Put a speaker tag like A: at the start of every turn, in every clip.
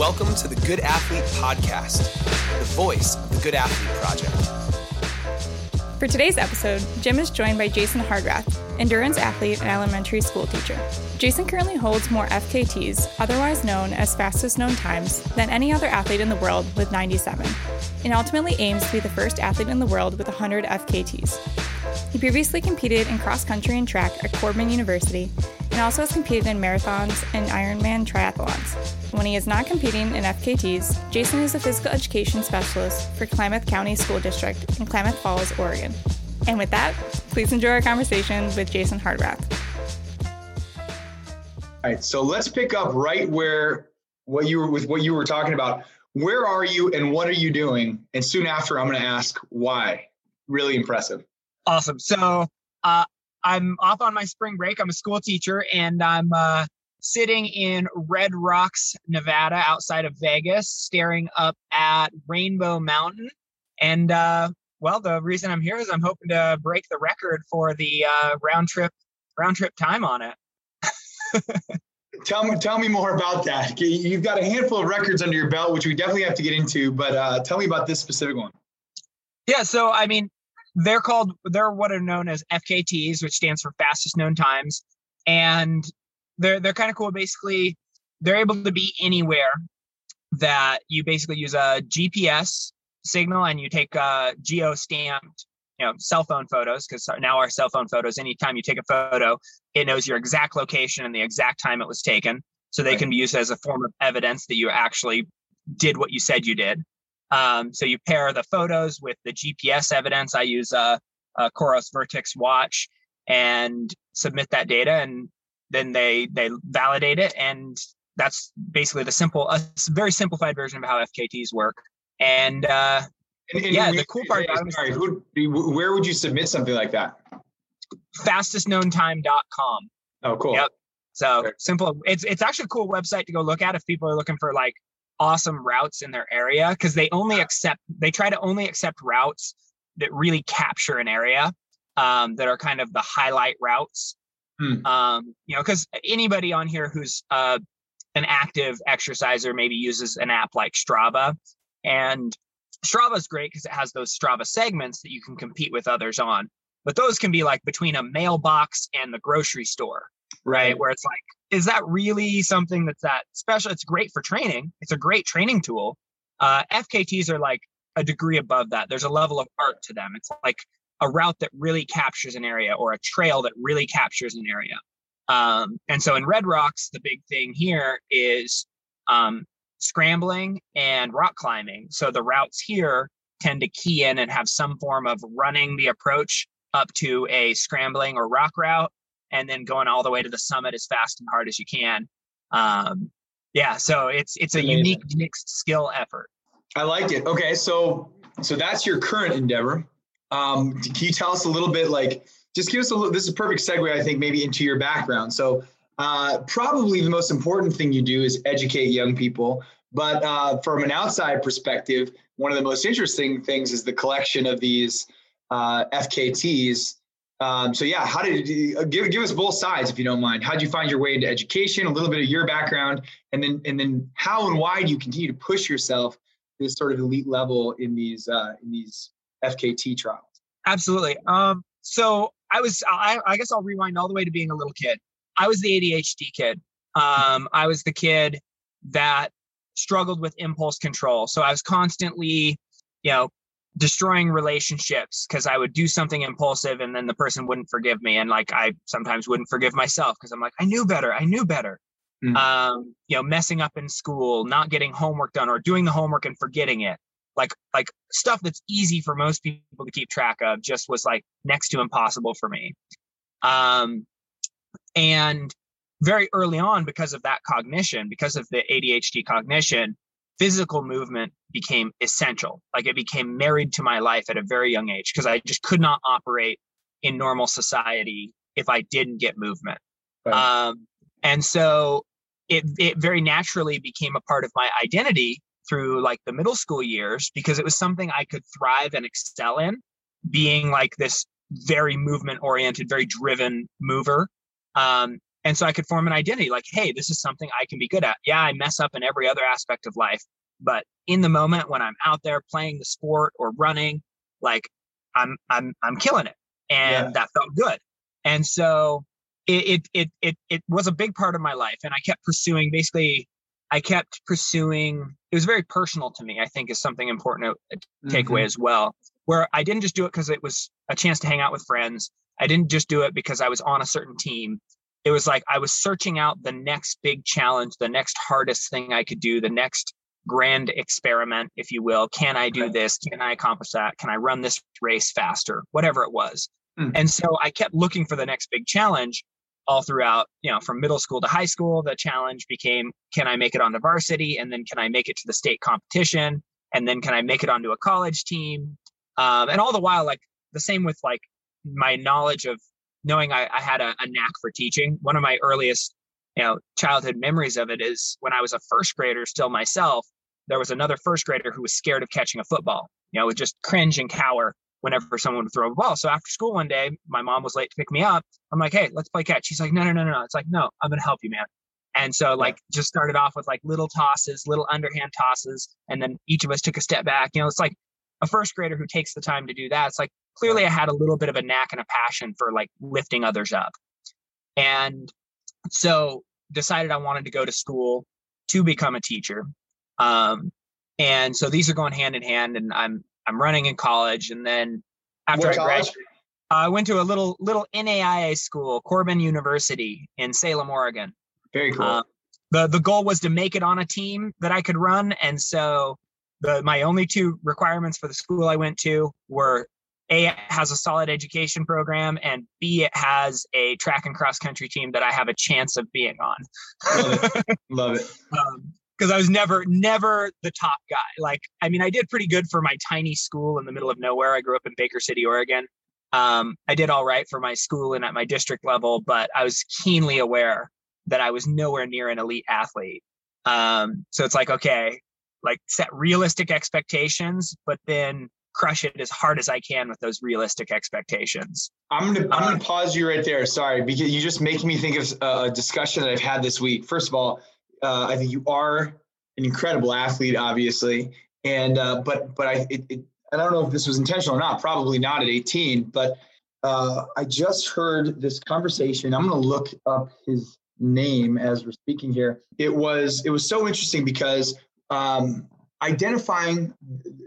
A: Welcome to the Good Athlete Podcast, the voice of the Good Athlete Project.
B: For today's episode, Jim is joined by Jason Hardrath, endurance athlete and elementary school teacher. Jason currently holds more FKTs, otherwise known as fastest known times, than any other athlete in the world with 97, and ultimately aims to be the first athlete in the world with 100 FKTs. He previously competed in cross country and track at Corban University also has competed in marathons and Ironman triathlons. When he is not competing in FKTs, Jason is a physical education specialist for Klamath County School District in Klamath Falls, Oregon. And with that, please enjoy our conversation with Jason Hardrath.
C: All right, so let's pick up right where what you were with what you were talking about. Where are you and what are you doing? And soon after, I'm going to ask why. Really impressive.
D: Awesome. So uh, I'm off on my spring break. I'm a school teacher and I'm uh, sitting in Red Rocks, Nevada, outside of Vegas, staring up at Rainbow Mountain. And uh, well, the reason I'm here is I'm hoping to break the record for the uh, round trip round trip time on it.
C: tell me, tell me more about that. You've got a handful of records under your belt, which we definitely have to get into. But uh, tell me about this specific one.
D: Yeah, so I mean, they're called they're what are known as FKTs, which stands for fastest known times, and they're they're kind of cool. Basically, they're able to be anywhere that you basically use a GPS signal and you take uh, a geo stamped you know cell phone photos because now our cell phone photos anytime you take a photo it knows your exact location and the exact time it was taken so they right. can be used as a form of evidence that you actually did what you said you did um, so you pair the photos with the GPS evidence. I use a, a Coros Vertix watch and submit that data, and then they they validate it, and that's basically the simple, a very simplified version of how FKTs work. And, uh, and, and yeah, we, the cool part.
C: Sorry, who, where would you submit something like that?
D: Fastestknowntime.com.
C: Oh, cool.
D: Yep. So simple. It's it's actually a cool website to go look at if people are looking for like awesome routes in their area because they only accept they try to only accept routes that really capture an area um, that are kind of the highlight routes. Hmm. um, you know because anybody on here who's uh, an active exerciser maybe uses an app like strava and strava is great because it has those strava segments that you can compete with others on but those can be like between a mailbox and the grocery store right. Where it's like is that really something that's that special? It's great for training. It's a great training tool. Uh, FKTs are like a degree above that. There's a level of art to them. It's like a route that really captures an area or a trail that really captures an area. Um, and so in Red Rocks, the big thing here is um, scrambling and rock climbing. So the routes here tend to key in and have some form of running the approach up to a scrambling or rock route and then going all the way to the summit as fast and hard as you can. Um, yeah, so it's it's a unique mixed skill effort.
C: I like it. Okay, so so that's your current endeavor. Um, can you tell us a little bit, like, just give us a little? This is a perfect segue, I think, maybe into your background. So, uh, probably the most important thing you do is educate young people. But uh, from an outside perspective, one of the most interesting things is the collection of these uh, FKTs um, so yeah, how did you, uh, give give us both sides if you don't mind? How did you find your way into education? A little bit of your background, and then and then how and why do you continue to push yourself this sort of elite level in these uh, in these FKT trials?
D: Absolutely. Um, so I was I, I guess I'll rewind all the way to being a little kid. I was the ADHD kid. Um, I was the kid that struggled with impulse control. So I was constantly, you know, destroying relationships because I would do something impulsive and then the person wouldn't forgive me. And like I sometimes wouldn't forgive myself because I'm like, I knew better. I knew better. Mm. Um, you know, messing up in school, not getting homework done or doing the homework and forgetting it. Like like stuff that's easy for most people to keep track of just was like next to impossible for me. Um and very early on because of that cognition, because of the ADHD cognition, physical movement became essential. Like it became married to my life at a very young age because I just could not operate in normal society if I didn't get movement. Right. Um, and so it, it very naturally became a part of my identity through like the middle school years because it was something I could thrive and excel in, being like this very movement oriented, very driven mover. Um, and so I could form an identity like, hey, this is something I can be good at. Yeah, I mess up in every other aspect of life, but in the moment when I'm out there playing the sport or running, like I'm I'm I'm killing it. And yeah. that felt good. And so it, it it it it was a big part of my life. And I kept pursuing basically I kept pursuing it was very personal to me, I think is something important to take mm-hmm. away as well. Where I didn't just do it because it was a chance to hang out with friends. I didn't just do it because I was on a certain team it was like I was searching out the next big challenge, the next hardest thing I could do, the next grand experiment, if you will. Can I do this? Can I accomplish that? Can I run this race faster? Whatever it was. Mm. And so I kept looking for the next big challenge all throughout, you know, from middle school to high school. The challenge became can I make it onto varsity? And then can I make it to the state competition? And then can I make it onto a college team? Um, and all the while, like the same with like my knowledge of knowing I, I had a, a, knack for teaching. One of my earliest, you know, childhood memories of it is when I was a first grader, still myself. There was another first grader who was scared of catching a football. You know, would just cringe and cower whenever someone would throw a ball. So after school one day, my mom was late to pick me up. I'm like, hey, let's play catch. She's like, no, no, no, no, no. It's like, no, I'm gonna help you, man. And so like just started off with like little tosses, little underhand tosses, and then each of us took a step back. You know, it's like a first grader who takes the time to do that. It's like clearly I had a little bit of a knack and a passion for like lifting others up. And so decided I wanted to go to school to become a teacher. Um, and so these are going hand in hand and I'm I'm running in college and then after what I graduated I went to a little little NAIA school, Corban University in Salem, Oregon.
C: Very cool. Uh,
D: the the goal was to make it on a team that I could run and so the my only two requirements for the school I went to were a it has a solid education program and b it has a track and cross country team that i have a chance of being on.
C: Love it. Love it.
D: Because um, i was never never the top guy. Like i mean i did pretty good for my tiny school in the middle of nowhere. I grew up in baker city oregon. Um, i did all right for my school and at my district level but i was keenly aware that i was nowhere near an elite athlete. Um, so it's like okay like set realistic expectations but then crush it as hard as I can with those realistic expectations.
C: I'm gonna I'm gonna uh, pause you right there. Sorry, because you just make me think of a discussion that I've had this week. First of all, uh, I think you are an incredible athlete, obviously, and uh, but but I it, it, I don't know if this was intentional or not. Probably not at 18, but uh, I just heard this conversation. I'm gonna look up his name as we're speaking here. It was it was so interesting because um, identifying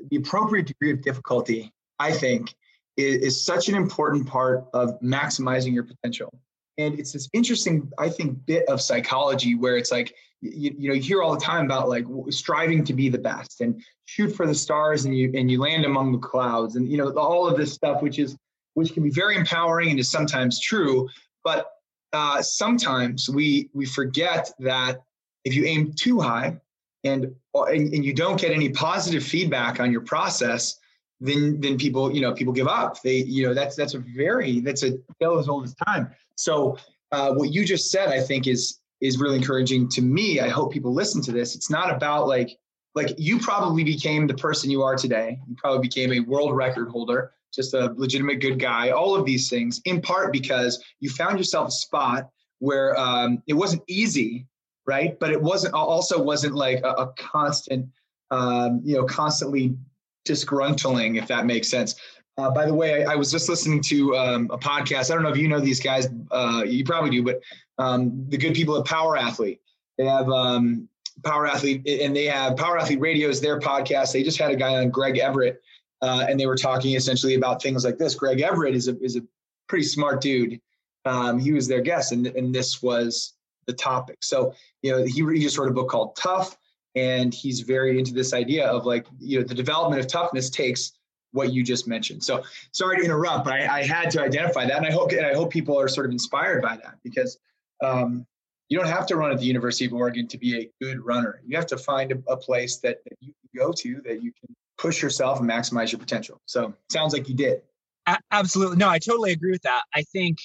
C: the appropriate degree of difficulty, I think, is, is, such an important part of maximizing your potential. And it's this interesting, I think, bit of psychology where it's like, you, you know, you hear all the time about like striving to be the best and shoot for the stars and you and you land among the clouds and you know all of this stuff, which is which can be very empowering and is sometimes true, but uh, sometimes we we forget that if you aim too high and, and and you don't get any positive feedback on your process then then people you know people give up. They you know that's that's a very that's a tale as old as time. So uh, what you just said i think is is really encouraging to me. I hope people listen to this. It's not about like like you probably became the person you are today. You probably became a world record holder just a legitimate good guy all of these things in part because you found yourself a spot where um, it wasn't easy right? But it wasn't also wasn't like a, a constant, um, you know, constantly disgruntling, if that makes sense. Uh, by the way, I, I, was just listening to um, a podcast. I don't know if you know these guys. Uh, you probably do, but um, the good people at Power Athlete. They have um, Power Athlete, and they have Power Athlete Radio is their podcast. They just had a guy on Greg Everett, uh, and they were talking essentially about things like this. Greg Everett is a is a pretty smart dude. Um, he was their guest, and and this was the topic. So, you know, he, he just wrote a book called Tough, and he's very into this idea of like, you know, the development of toughness takes what you just mentioned. So, sorry to interrupt, but I, I had to identify that, and I hope and I hope people are sort of inspired by that because um, you don't have to run at the University of Oregon to be a good runner. You have to find a, a place that, that you can go to that you can push yourself and maximize your potential. So, sounds like you did.
D: Absolutely. No, I totally agree with that. I think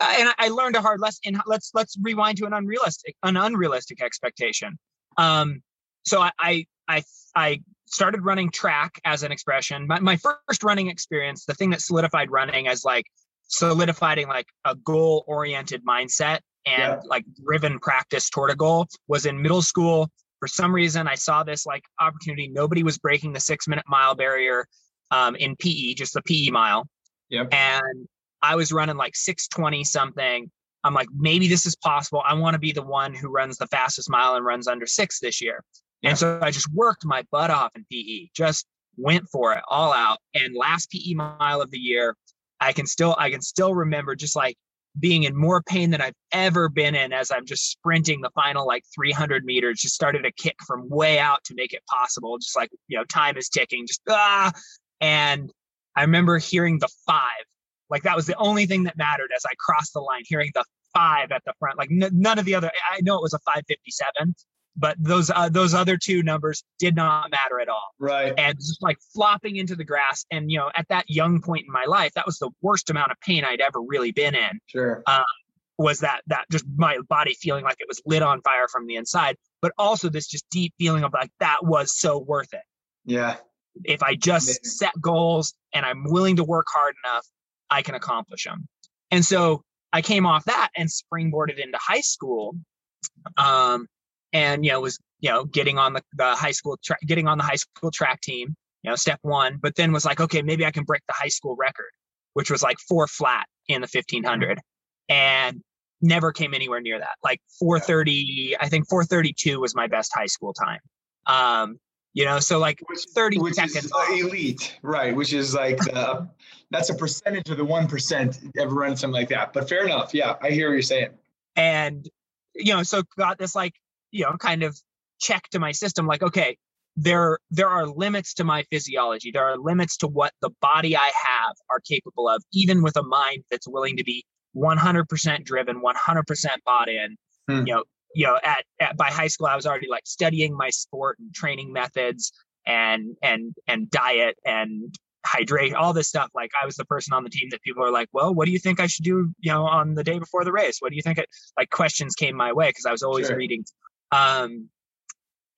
D: uh, and I learned a hard lesson. let's let's rewind to an unrealistic an unrealistic expectation. Um, so I, I I I started running track as an expression. My, my first running experience, the thing that solidified running as like solidifying like a goal oriented mindset and
C: Yeah.
D: like driven practice toward a goal was in middle school. For some reason, I saw this like opportunity. Nobody was breaking the six minute mile barrier um, in PE, just the PE mile.
C: Yep.
D: And I was running like 620 something. I'm like, maybe this is possible. I want to be the one who runs the fastest mile and runs under six this year.
C: Yeah.
D: And so I just worked my butt off in PE, just went for it all out. And last PE mile of the year, I can still I can still remember just like being in more pain than I've ever been in as I'm just sprinting the final like 300 meters. Just started a kick from way out to make it possible. Just like you know, time is ticking. Just ah, and I remember hearing the five. Like that was the only thing that mattered as I crossed the line. Hearing the five at the front. Like n- none of the other. I know it was a 557, but those uh, those other two numbers did not matter at all
C: Right.
D: and just like flopping into the grass. And you know, at that young point in my life, that was the worst amount of pain I'd ever really been in.
C: Sure.
D: Was that that just my body feeling like it was lit on fire from the inside, but also this just deep feeling of like that was so worth it.
C: Yeah.
D: If I just
C: Amazing.
D: set goals and I'm willing to work hard enough, I can accomplish them. And so I came off that and springboarded into high school. Um, and you know, was you know, getting on the, the high school track getting on the high school track team, you know, step one, but then was like, okay, maybe I can break the high school record, which was like four flat in the fifteen hundred. And never came anywhere near that. Like 430, I think 432 was my best high school time. Um, you know, so like
C: Which,
D: 30
C: which
D: seconds.
C: is uh, elite, right? Which is like the, that's a percentage of the one percent ever run something like that. But fair enough. Yeah, I hear what you're saying.
D: and you know so got this like you know kind of check to my system like okay there there are limits to my physiology there are limits to what the body i have are capable of even with a mind that's willing to be 100% driven 100% bought in
C: Hmm.
D: you know you know at, at by high school i was already like studying my sport and training methods and and and diet and hydrate all this stuff like i was the person on the team that people are like well what do you think i should do you know on the day before the race what do you think it like questions came my way because i was always
C: Sure.
D: reading um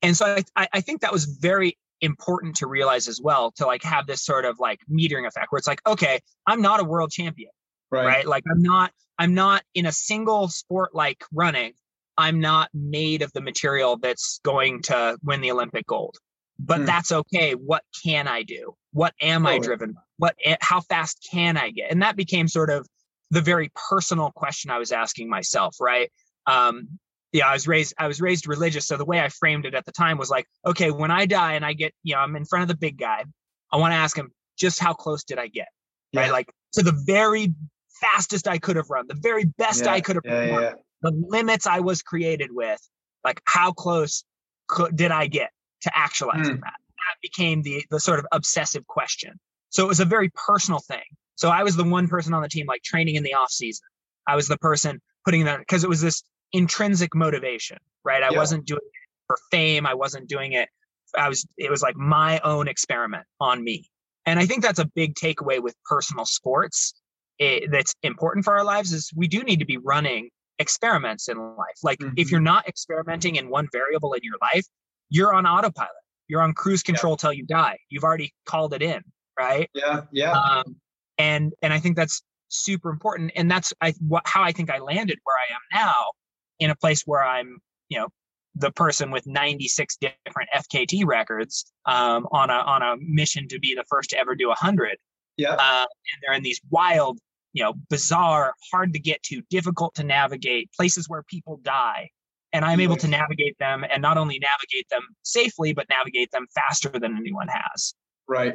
D: and so I, I i think that was very important to realize as well to like have this sort of like metering effect where it's like okay i'm not a world champion
C: Right.
D: right like i'm not i'm not in a single sport like running i'm not made of the material that's going to win the olympic gold. But
C: Hmm.
D: that's okay. What can i do? What am i driven by? what how fast can i get? And that became sort of the very personal question i was asking myself right? Um yeah i was raised i was raised religious so the way i framed it at the time was like okay when i die and i get you know i'm in front of the big guy i want to ask him just how close did i get right? Like to the very fastest i could have run the very best
C: Yeah,
D: i could have
C: Yeah, yeah,
D: run.
C: yeah.
D: The limits i was created with like how close could, did i get to actualizing
C: Hmm.
D: that? That became the the sort of obsessive question. So it was a very personal thing. So i was the one person on the team like training in the off season. I was the person putting that because it was this intrinsic motivation right? I
C: Yeah.
D: wasn't doing it for fame. I wasn't doing it i was it was like my own experiment on me. And i think that's a big takeaway with personal sports it, that's important for our lives is we do need to be running experiments in life like if
C: Mhm.
D: you're not experimenting in one variable in your life you're on autopilot you're on cruise control till you die you've already called it in right
C: Yeah. Yeah.
D: um, and and I think that's super important, and that's I what how I think I landed where I am now, in a place where I'm you know the person with 96 different FKT records um, on a on a mission to be the first to ever do 100,
C: yeah.
D: uh, and they're in these wild, you know, bizarre, hard to get to, difficult to navigate places where people die. And I'm able to navigate them and not only navigate them safely, but navigate them faster than anyone has.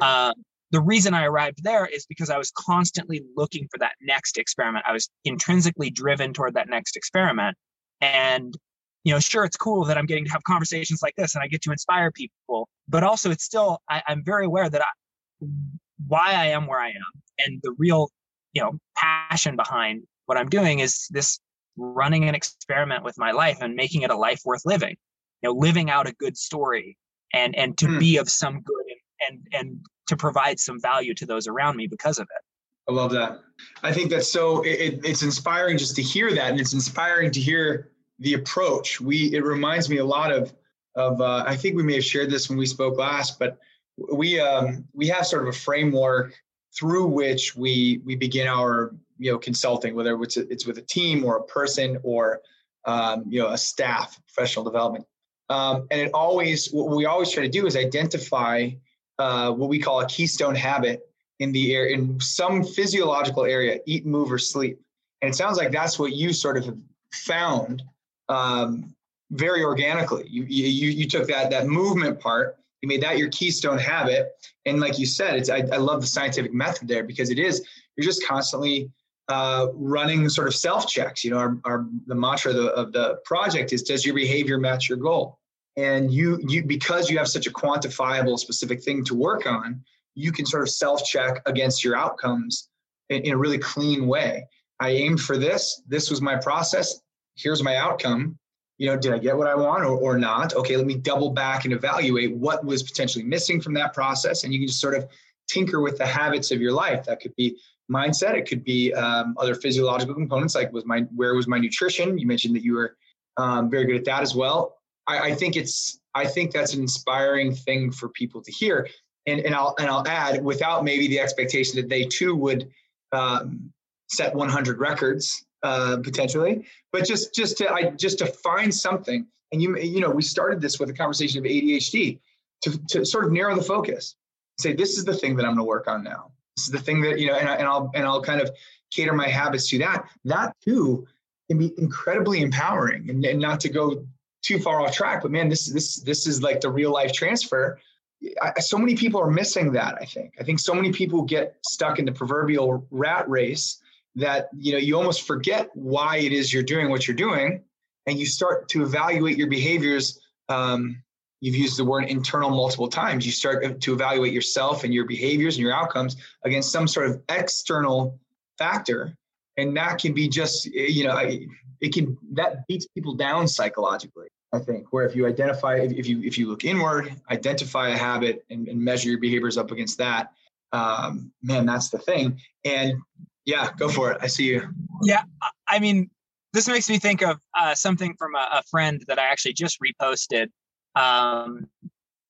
C: right.
D: Uh, the reason I arrived there is because I was constantly looking for that next experiment. I was intrinsically driven toward that next experiment. And, you know, sure, it's cool that I'm getting to have conversations like this and I get to inspire people, but also it's still, I, I'm very aware that I, why I am where I am and the real, you know, passion behind what I'm doing is this running an experiment with my life and making it a life worth living, you know, living out a good story and, and to
C: Hmm.
D: be of some good and, and, and to provide some value to those around me because of it.
C: I love that. I think that's so. It, it's inspiring just to hear that, and it's inspiring to hear the approach. We it reminds me a lot of of. Uh, I think we may have shared this when we spoke last, but we um, we have sort of a framework through which we we begin our you know consulting, whether it's a, it's with a team or a person or um, you know a staff, professional development. Um, and it always what we always try to do is identify uh, what we call a keystone habit in the air in some physiological area, eat, move, or sleep. And it sounds like that's what you sort of found um, very organically. You, you you took that that movement part, you made that your keystone habit, and like you said, it's I, I love the scientific method there because it is you're just constantly uh, running sort of self checks. You know, our, our the mantra of the, of the project is does your behavior match your goal? And you you because you have such a quantifiable specific thing to work on, you can sort of self check against your outcomes in, in a really clean way. I aimed for this. This was my process. Here's my outcome. You know, did I get what I want or, or not? Okay, let me double back and evaluate what was potentially missing from that process. And you can just sort of tinker with the habits of your life. That could be mindset. It could be um, other physiological components, like was my where was my nutrition? You mentioned that you were um, very good at that as well. I, I, think it's I think that's an inspiring thing for people to hear. And, and I'll and I'll add without maybe the expectation that they too would um, set 100 records uh, potentially, but just just to I just to find something. And you you know we started this with a conversation of ADHD to to sort of narrow the focus. Say this is the thing that I'm going to work on now. This is the thing that you know, and, I, and I'll and I'll kind of cater my habits to that. That too can be incredibly empowering, and, and not to go too far off track. But man, this this this is like the real life transfer. I, so many people are missing that. I think. I think so many people get stuck in the proverbial rat race that you know you almost forget why it is you're doing what you're doing, and you start to evaluate your behaviors. Um, you've used the word internal multiple times. You start to evaluate yourself and your behaviors and your outcomes against some sort of external factor, and that can be just you know it can that beats people down psychologically. I think where if you identify if you if you look inward, identify a habit and, and measure your behaviors up against that, um, man, that's the thing. And yeah, go for it. I see you.
D: Yeah, I mean, this makes me think of uh, something from a, a, friend that I actually just reposted. Um,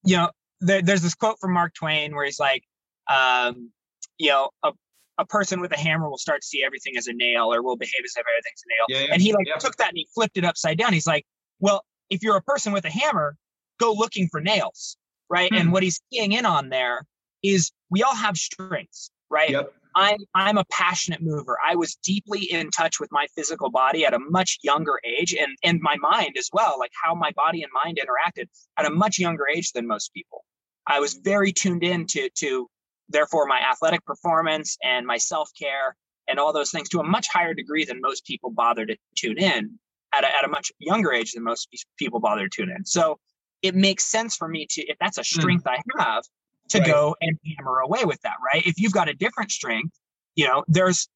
D: you know, there, there's this quote from Mark Twain where he's like, um, you know, a, a person with a hammer will start to see everything as a nail or will behave as if everything's a nail. Yeah, yeah, and he like yeah. took that and he flipped it upside down. He's like, well, if you're a person with a hammer, go looking for nails, right? Mm. And hmm. what he's keying in on there is we all have strengths, right? Yep. I'm I'm a passionate mover. I was deeply in touch with my physical body at a much younger age and and my mind as well, like how my body and mind interacted at a much younger age than most people. I was very tuned in to to therefore my athletic performance and my self-care and all those things to a much higher degree than most people bother to tune in at a, at a much younger age than most people bother to tune in. So it makes sense for me to if that's a hmm. strength mm. I have to right. go and hammer away with that, right? If you've got a different strength, you know, there's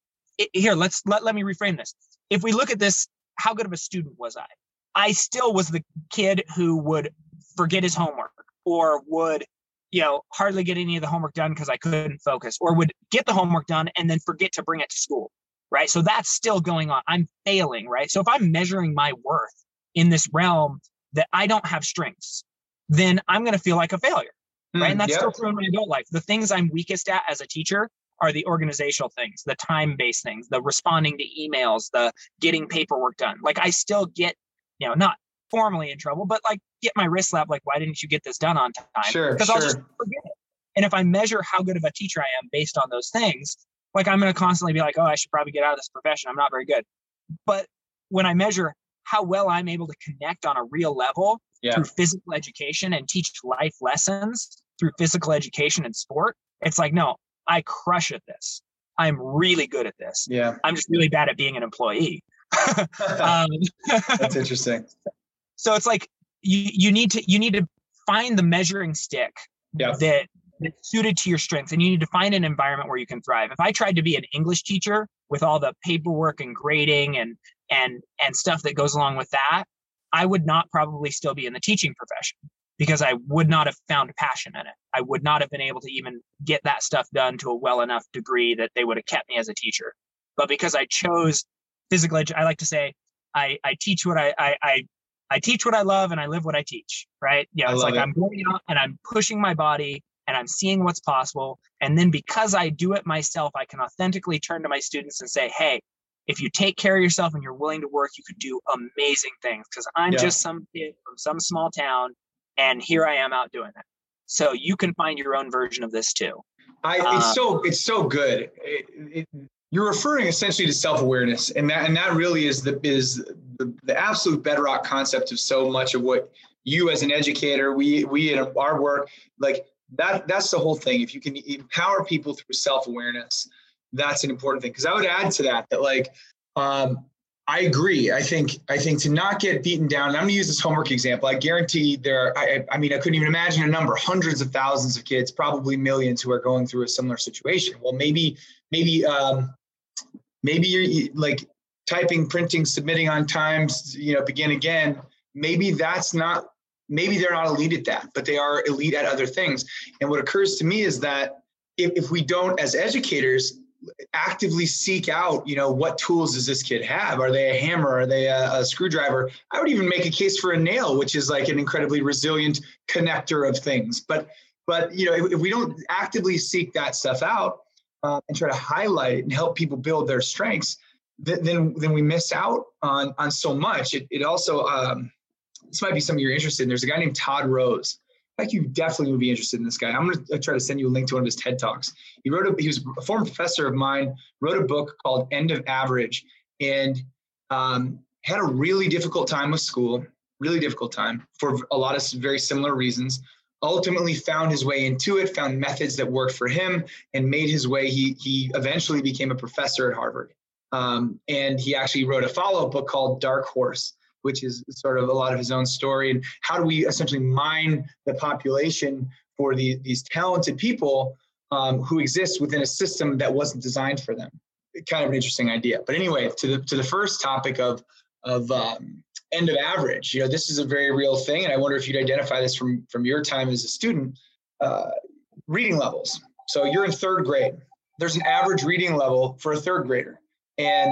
D: here, let's let, let me reframe this. If we look at this, how good of a student was I? I still was the kid who would forget his homework or would, you know, hardly get any of the homework done because I couldn't focus or would get the homework done and then forget to bring it to school. Right. So that's still going on. I'm failing. Right. So if I'm measuring my worth in this realm that I don't have strengths, then I'm going to feel like a failure right? And mm, that's yep. still true in my adult life. The things I'm weakest at as a teacher are the organizational things, the time based things, the responding to emails, the getting paperwork done. Like I still get, you know, not formally in trouble, but like get my wrist slapped. Like, why didn't you get this done on time?
C: Sure.
D: Because
C: sure.
D: I'll just forget it. And if I measure how good of a teacher I am based on those things, like I'm going to constantly be like, oh, I should probably get out of this profession. I'm not very good. But when I measure how well I'm able to connect on a real level yeah. through physical education and teach life lessons, through physical education and sport, it's like, no, I crush at this. I'm really good at this.
C: Yeah.
D: I'm just really bad at being an employee.
C: um, That's interesting.
D: So it's like you you need to you need to find the measuring stick
C: yeah.
D: that that's suited to your strengths and you need to find an environment where you can thrive. If I tried to be an English teacher with all the paperwork and grading and and and stuff that goes along with that, I would not probably still be in the teaching profession because I would not have found passion in it. I would not have been able to even get that stuff done to a well enough degree that they would have kept me as a teacher. But because I chose physical education, I like to say I, I teach what I, I, I I teach what I love and I live what I teach, right? Yeah, it's like it. I'm going out and I'm pushing my body and I'm seeing what's possible. And then because I do it myself, I can authentically turn to my students and say, hey, if you take care of yourself and you're willing to work, you could do amazing things. Because I'm yeah. just some kid from some small town, and here I am out doing it. So you can find your own version of this too.
C: I, it's uh, so it's so good. It, it, you're referring essentially to self-awareness, and that and that really is the is the, the absolute bedrock concept of so much of what you as an educator, we we in our work, like that that's the whole thing. If you can empower people through self-awareness, that's an important thing. Because I would add to that that like um, I agree. I think I think to not get beaten down. I'm going to use this homework example. I guarantee there. I, I mean, I couldn't even imagine a number. Hundreds of thousands of kids, probably millions, who are going through a similar situation. Well, maybe maybe um, maybe you're like typing, printing, submitting on times. You know, begin again. Maybe that's not. Maybe they're not elite at that, but they are elite at other things. And what occurs to me is that if, if we don't, as educators, actively seek out, you know, what tools does this kid have? Are they a hammer? Are they a, a, screwdriver? I would even make a case for a nail, which is like an incredibly resilient connector of things. But, but you know, if, if we don't actively seek that stuff out uh, and try to highlight and help people build their strengths, th- then then we miss out on on so much. It, it also um, this might be something you're interested in. There's a guy named Todd Rose Think you definitely would be interested in this guy. I'm going to try to send you a link to one of his TED Talks. He wrote a, he was a former professor of mine, wrote a book called End of Average, and um, had a really difficult time with school, really difficult time for a lot of very similar reasons. Ultimately, found his way into it, found methods that worked for him, and made his way. He he eventually became a professor at Harvard, um, and he actually wrote a follow-up book called Dark Horse which is sort of a lot of his own story. And how do we essentially mine the population for the, these talented people um, who exist within a system that wasn't designed for them? Kind of an interesting idea. But anyway, to the to the first topic of of um, end of average, you know, this is a very real thing, and I wonder if you'd identify this from from your time as a student. Uh, reading levels. So you're in third grade. There's an average reading level for a third grader, and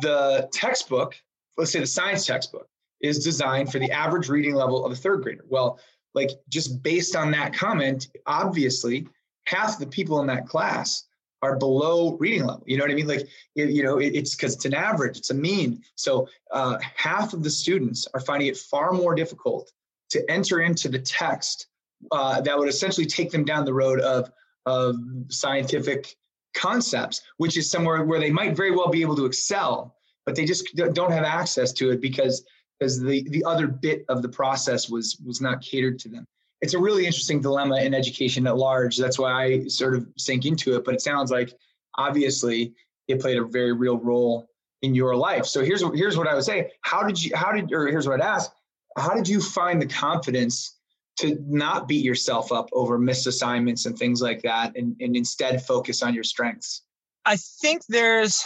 C: the textbook let's say the science textbook is designed for the average reading level of a third grader. Well, like just based on that comment, obviously half the people in that class are below reading level. You know what I mean? Like, you know, it's because it's an average, it's a mean. So uh, half of the students are finding it far more difficult to enter into the text uh, that would essentially take them down the road of of scientific concepts, which is somewhere where they might very well be able to excel but they just don't have access to it because because the the other bit of the process was was not catered to them. It's a really interesting dilemma in education at large. That's why i sort of sink into it but it sounds like obviously it played a very real role in your life. So here's here's what i would say. How did you how did or here's what i'd ask. How did you find the confidence to not beat yourself up over missed assignments and things like that and, and instead focus on your strengths?
D: I think there's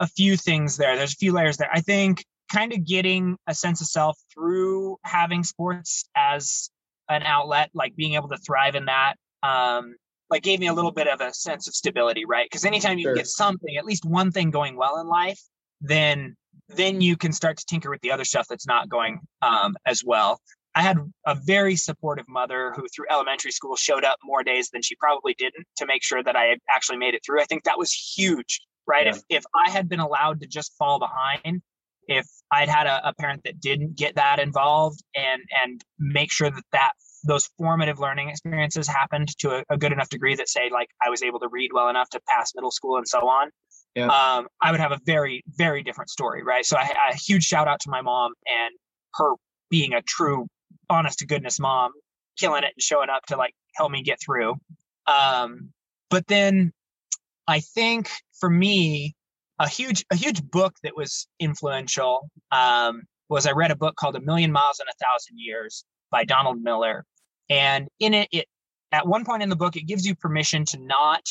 D: a few things there. There's a few layers there. I think kind of getting a sense of self through having sports as an outlet, like being able to thrive in that, um, like gave me a little bit of a sense of stability, right? Because anytime you sure. get something, at least one thing going well in life, then then you can start to tinker with the other stuff that's not going um, as well. I had a very supportive mother who, through elementary school, showed up more days than she probably didn't to make sure that I actually made it through. I think that was huge right? Yeah. If if I had been allowed to just fall behind, if I'd had a, a, parent that didn't get that involved and and make sure that that those formative learning experiences happened to a, a good enough degree that say like I was able to read well enough to pass middle school and so on, yeah. um, I would have a very very different story, right? So I, a huge shout out to my mom and her being a true honest to goodness mom, killing it and showing up to like help me get through. Um, but then I think for me, a huge a huge book that was influential um, was I read a book called A Million Miles in a Thousand Years by Donald Miller, and in it, it at one point in the book it gives you permission to not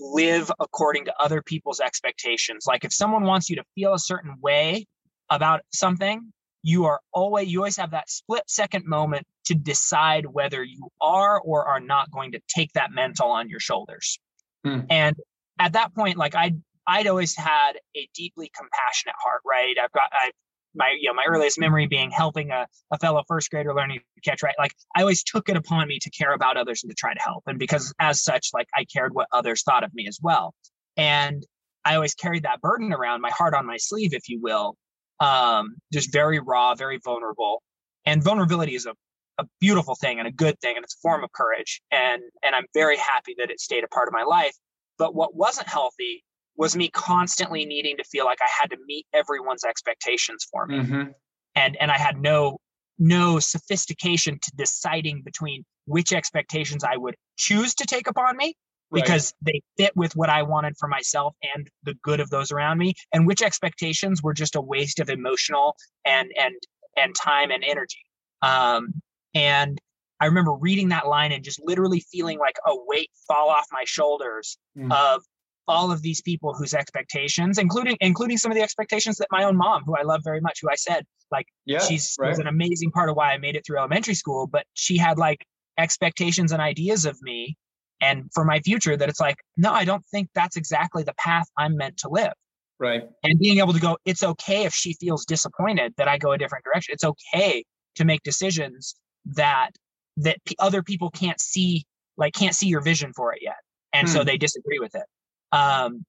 D: live according to other people's expectations. Like if someone wants you to feel a certain way about something, you are always you always have that split second moment to decide whether you are or are not going to take that mental on your shoulders. Hmm. And at that point, like I I'd always had a deeply compassionate heart, right? I've got I my you know my earliest memory being helping a, a fellow first grader learning to catch right? Like i always took it upon me to care about others and to try to help. And because as such like i cared what others thought of me as well. And i always carried that burden around my heart on my sleeve if you will um just very raw very vulnerable. And vulnerability is a, a beautiful thing and a good thing and it's a form of courage. And and i'm very happy that it stayed a part of my life but what wasn't healthy was me constantly needing to feel like I had to meet everyone's expectations for me. Mm-hmm. And and I had no no sophistication to deciding between which expectations I would choose to take upon me because right. they fit with what I wanted for myself and the good of those around me and which expectations were just a waste of emotional and and and time and energy. Um and I remember reading that line and just literally feeling like a weight fall off my shoulders mm. of all of these people whose expectations, including including some of the expectations that my own mom, who I love very much, who I said like yeah, she's right. was an amazing part of why I made it through elementary school, but she had like expectations and ideas of me and for my future that it's like, no, I don't think that's exactly the path I'm meant to live.
C: Right.
D: And being able to go, it's okay if she feels disappointed that I go a different direction. It's okay to make decisions that that p- other people can't see like can't see your vision for it yet and hmm. so they disagree with it um,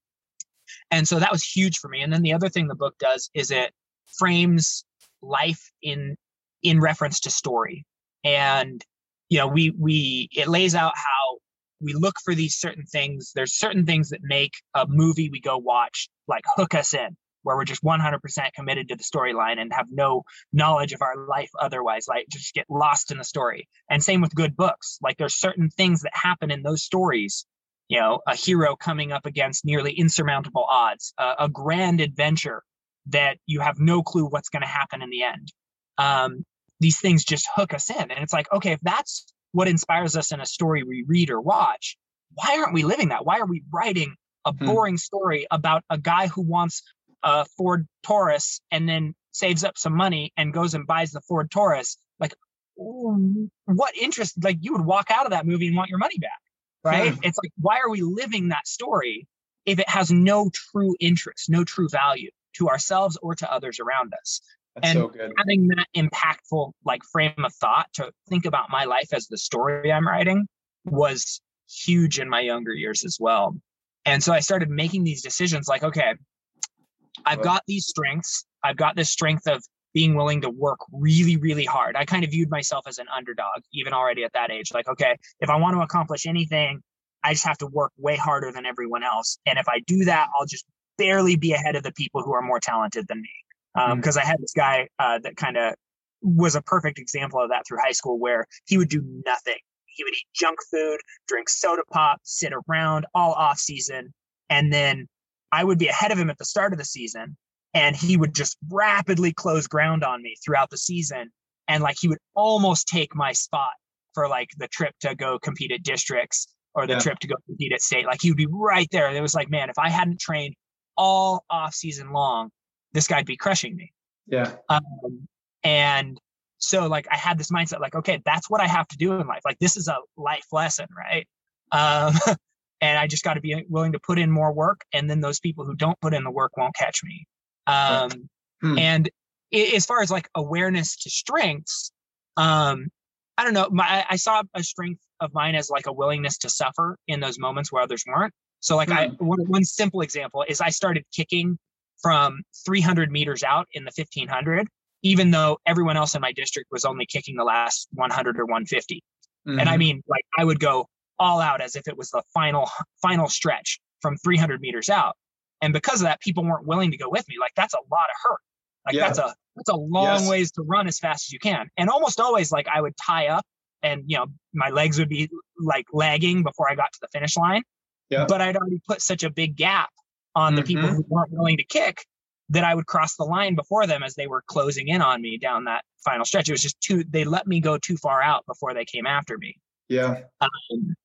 D: and so that was huge for me. And then the other thing the book does is it frames life in in reference to story. And you know, we we it lays out how we look for these certain things. There's certain things that make a movie we go watch like hook us in, where we're just 100% committed to the storyline and have no knowledge of our life otherwise, like just get lost in the story. And same with good books. Like there's certain things that happen in those stories you know a hero coming up against nearly insurmountable odds uh, a grand adventure that you have no clue what's going to happen in the end um, these things just hook us in and it's like okay if that's what inspires us in a story we read or watch why aren't we living that why are we writing a hmm. boring hmm. story about a guy who wants a ford taurus and then saves up some money and goes and buys the ford taurus like what interest like you would walk out of that movie and want your money back right? Hmm. It's like, why are we living that story if it has no true interest, no true value to ourselves or to others around us? That's and so having that impactful like frame of thought to think about my life as the story I'm writing was huge in my younger years as well. And so I started making these decisions like, okay, I've got these strengths. I've got this strength of being willing to work really, really hard. I kind of viewed myself as an underdog, even already at that age. Like, okay, if I want to accomplish anything, I just have to work way harder than everyone else. And if I do that, I'll just barely be ahead of the people who are more talented than me. Because um, mm-hmm. I had this guy uh, that kind of was a perfect example of that through high school, where he would do nothing. He would eat junk food, drink soda pop, sit around all off season, and then I would be ahead of him at the start of the season and he would just rapidly close ground on me throughout the season. And like he would almost take my spot for like the trip to go compete at districts or the yeah. trip to go compete at state. Like he would be right there. And it was like man if i hadn't trained all off season long this guy'd be crushing me.
C: Yeah. Um,
D: and so like i had this mindset like okay that's what i have to do in life. Like this is a life lesson right? Um, and i just got to be willing to put in more work and then those people who don't put in the work won't catch me um, hmm. And as far as like awareness to strengths, um, I don't know. My, I saw a strength of mine as like a willingness to suffer in those moments where others weren't. So like hmm. I one, one simple example is I started kicking from 300 meters out in the 1500, even though everyone else in my district was only kicking the last 100 or 150. Mm-hmm. And I mm-hmm. mean, like I would go all out as if it was the final final stretch from 300 meters out and because of that people weren't willing to go with me like that's a lot of hurt like yeah. that's a that's a long yes. ways to run as fast as you can and almost always like i would tie up and you know my legs would be like lagging before i got to the finish line yeah. but i'd already put such a big gap on mm-hmm. the people mm-hmm. who weren't willing to kick that i would cross the line before them as they were closing in on me down that final stretch it was just too they let me go too far out before they came after me
C: yeah
D: um,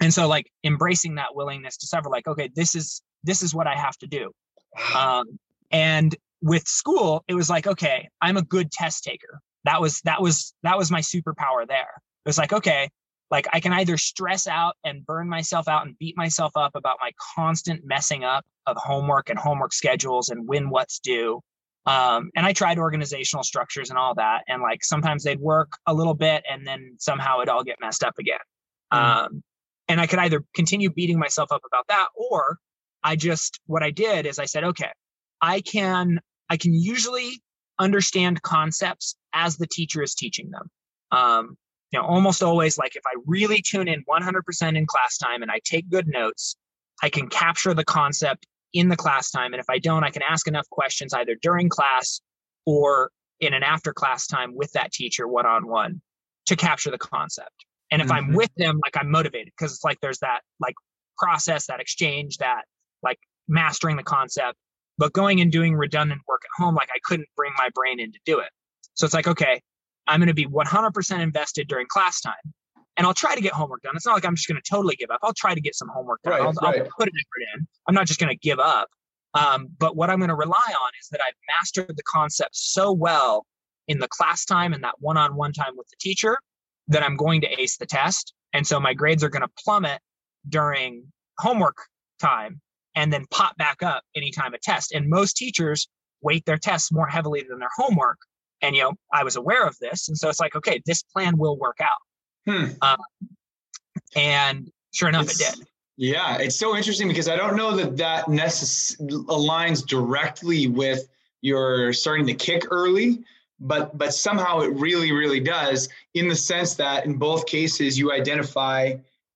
D: and so like embracing that willingness to suffer like okay this is this is what I have to do. Um, and with school, it was like, okay, I'm a good test taker. That was that was that was my superpower there. It was like, okay, like I can either stress out and burn myself out and beat myself up about my constant messing up of homework and homework schedules and when what's due, Um, and I tried organizational structures and all that. And like sometimes they'd work a little bit and then somehow it'd all get messed up again. Mm. Um, and I could either continue beating myself up about that or I just, what I did is I said, okay, I can, I can usually understand concepts as the teacher is teaching them. Um, you know, almost always like if I really tune in 100% in class time and I take good notes, I can capture the concept in the class time. And if I don't, I can ask enough questions either during class or in an after class time with that teacher one on one to capture the concept. And if mm-hmm. I'm with them, like I'm motivated because it's like there's that like process, that exchange, that like mastering the concept. But going and doing redundant work at home, like I couldn't bring my brain in to do it. So it's like, okay, I'm going to be 100% invested during class time and I'll try to get homework done. It's not like I'm just going to totally give up. I'll try to get some homework done. Right, I'll, right. I'll, put an effort in. I'm not just going to give up. Um, but what I'm going to rely on is that I've mastered the concept so well in the class time and that one-on-one time with the teacher that I'm going to ace the test. And so my grades are going to plummet during homework time and then pop back up anytime a test. And most teachers weight their tests more heavily than their homework. And you know, I was aware of this, and so it's like, okay, this plan will work out. Hmm. Um, and sure enough, it's, it did.
C: Yeah, it's so interesting because I don't know that that necess- aligns directly with your starting to kick early, but but somehow it really really does in the sense that in both cases you identify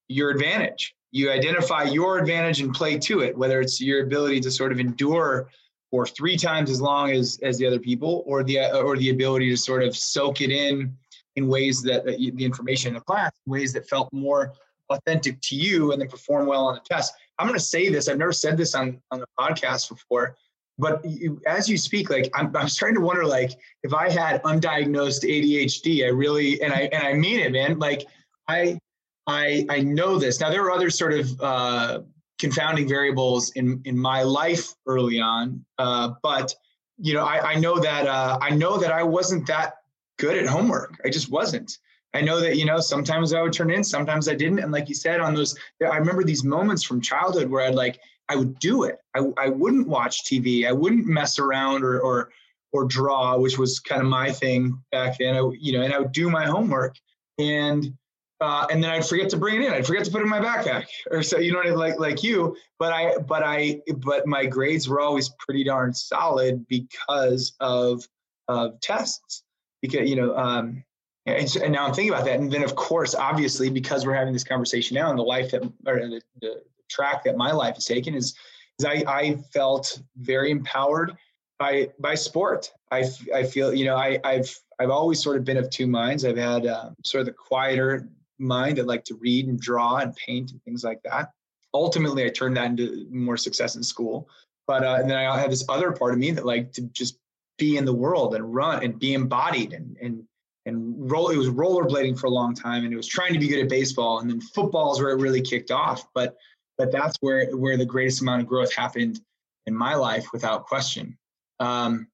C: your advantage. You identify your advantage and play to it, whether it's your ability to sort of endure for three times as long as as the other people, or the or the ability to sort of soak it in in ways that, the information in the class, ways that felt more authentic to you and then perform well on the test. I'm going to say this. I've never said this on, on the podcast before, but you, as you speak, like I'm, I'm starting to wonder, like if I had undiagnosed ADHD, I really, and I, and I mean it, man, like I, I, I know this. Now there are other sort of, uh, confounding variables in, in my life early on. Uh, but you know, I, I know that, uh, I know that I wasn't that good at homework. I just wasn't. I know that, you know, sometimes I would turn in, sometimes I didn't. And like you said, on those, I remember these moments from childhood where I'd like, I would do it. I, I wouldn't watch TV. I wouldn't mess around or, or, or draw, which was kind of my thing back then. I, you know, and I would do my homework and, uh, and then I'd forget to bring it in. I'd forget to put it in my backpack or so, you know, what I mean? like, like you, but I, but I, but my grades were always pretty darn solid because of, of tests because you know um, and, and, now i'm thinking about that and then of course obviously because we're having this conversation now and the life that or the, the track that my life has taken is is I, I felt very empowered by by sport. I i feel you know i i've i've always sort of been of two minds. I've had um, sort of the quieter mind that like to read and draw and paint and things like that. Ultimately i turned that into more success in school. But uh, and then i had this other part of me that like to just be in the world and run and be embodied and and and roll it was rollerblading for a long time and it was trying to be good at baseball and then football is where it really kicked off. But but that's where where the greatest amount of growth happened in my life without question. Um,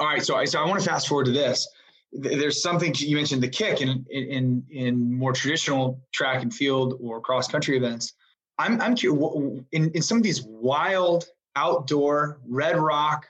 C: all right so I, so I want to fast forward to this. There's something you mentioned the kick in in in more traditional track and field or cross country events. I'm i'm curious in, in some of these wild outdoor red rock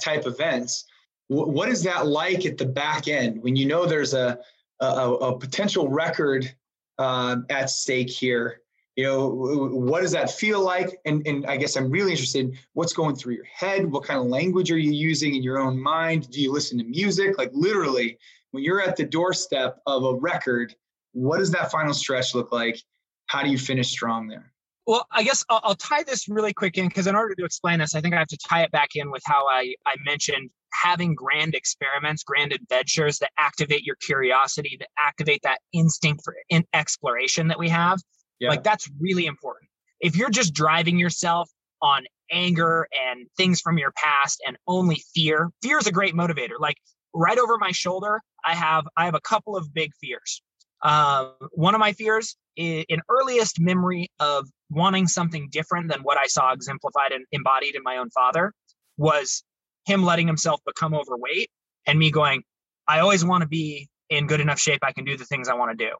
C: type events what is that like at the back end when you know there's a a, a potential record um, at stake here you know what does that feel like? And, and i guess i'm really interested in what's going through your head? What kind of language are you using in your own mind? Do you listen to music? Like literally when you're at the doorstep of a record what does that final stretch look like? How do you finish strong there?
D: Well, I guess I'll, I'll, tie this really quick in because in order to explain this, I think I have to tie it back in with how I, I mentioned having grand experiments, grand adventures that activate your curiosity, that activate that instinct for in exploration that we have. Yeah. Like that's really important. If you're just driving yourself on anger and things from your past and only fear, fear is a great motivator. Like right over my shoulder, I have I have a couple of big fears. Um, one of my fears an earliest memory of wanting something different than what I saw exemplified and embodied in my own father was him letting himself become overweight and me going, I always want to be in good enough shape I can do the things I want to do.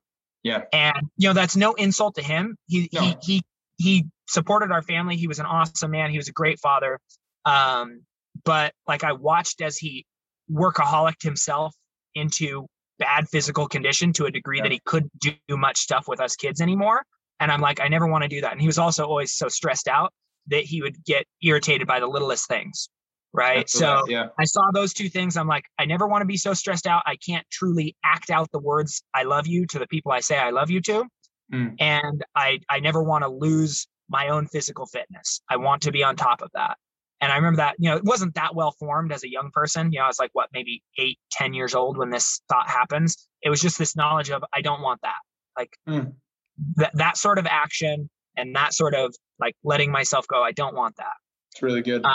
C: Yeah.
D: And you know, that's no insult to him. He no. he he he supported our family. He was an awesome man. He was a great father. Um, but like I watched as he workaholic himself into bad physical condition to a degree yeah. that he couldn't do much stuff with us kids anymore. And I'm like, I never want to do that. And he was also always so stressed out that he would get irritated by the littlest things. Right. so yeah. I saw those two things. I'm like, I never want to be so stressed out. I can't truly act out the words I love you to the people I say I love you to. Mm. And I I never want to lose my own physical fitness. I want to be on top of that. And I remember that, you know, it wasn't that well formed as a young person. You know, I was like, what, maybe eight, ten years old when this thought happens. It was just this knowledge of, I don't want that. Like mm. that, that sort of action and that sort of like letting myself go. I don't want that.
C: It's really good. Um,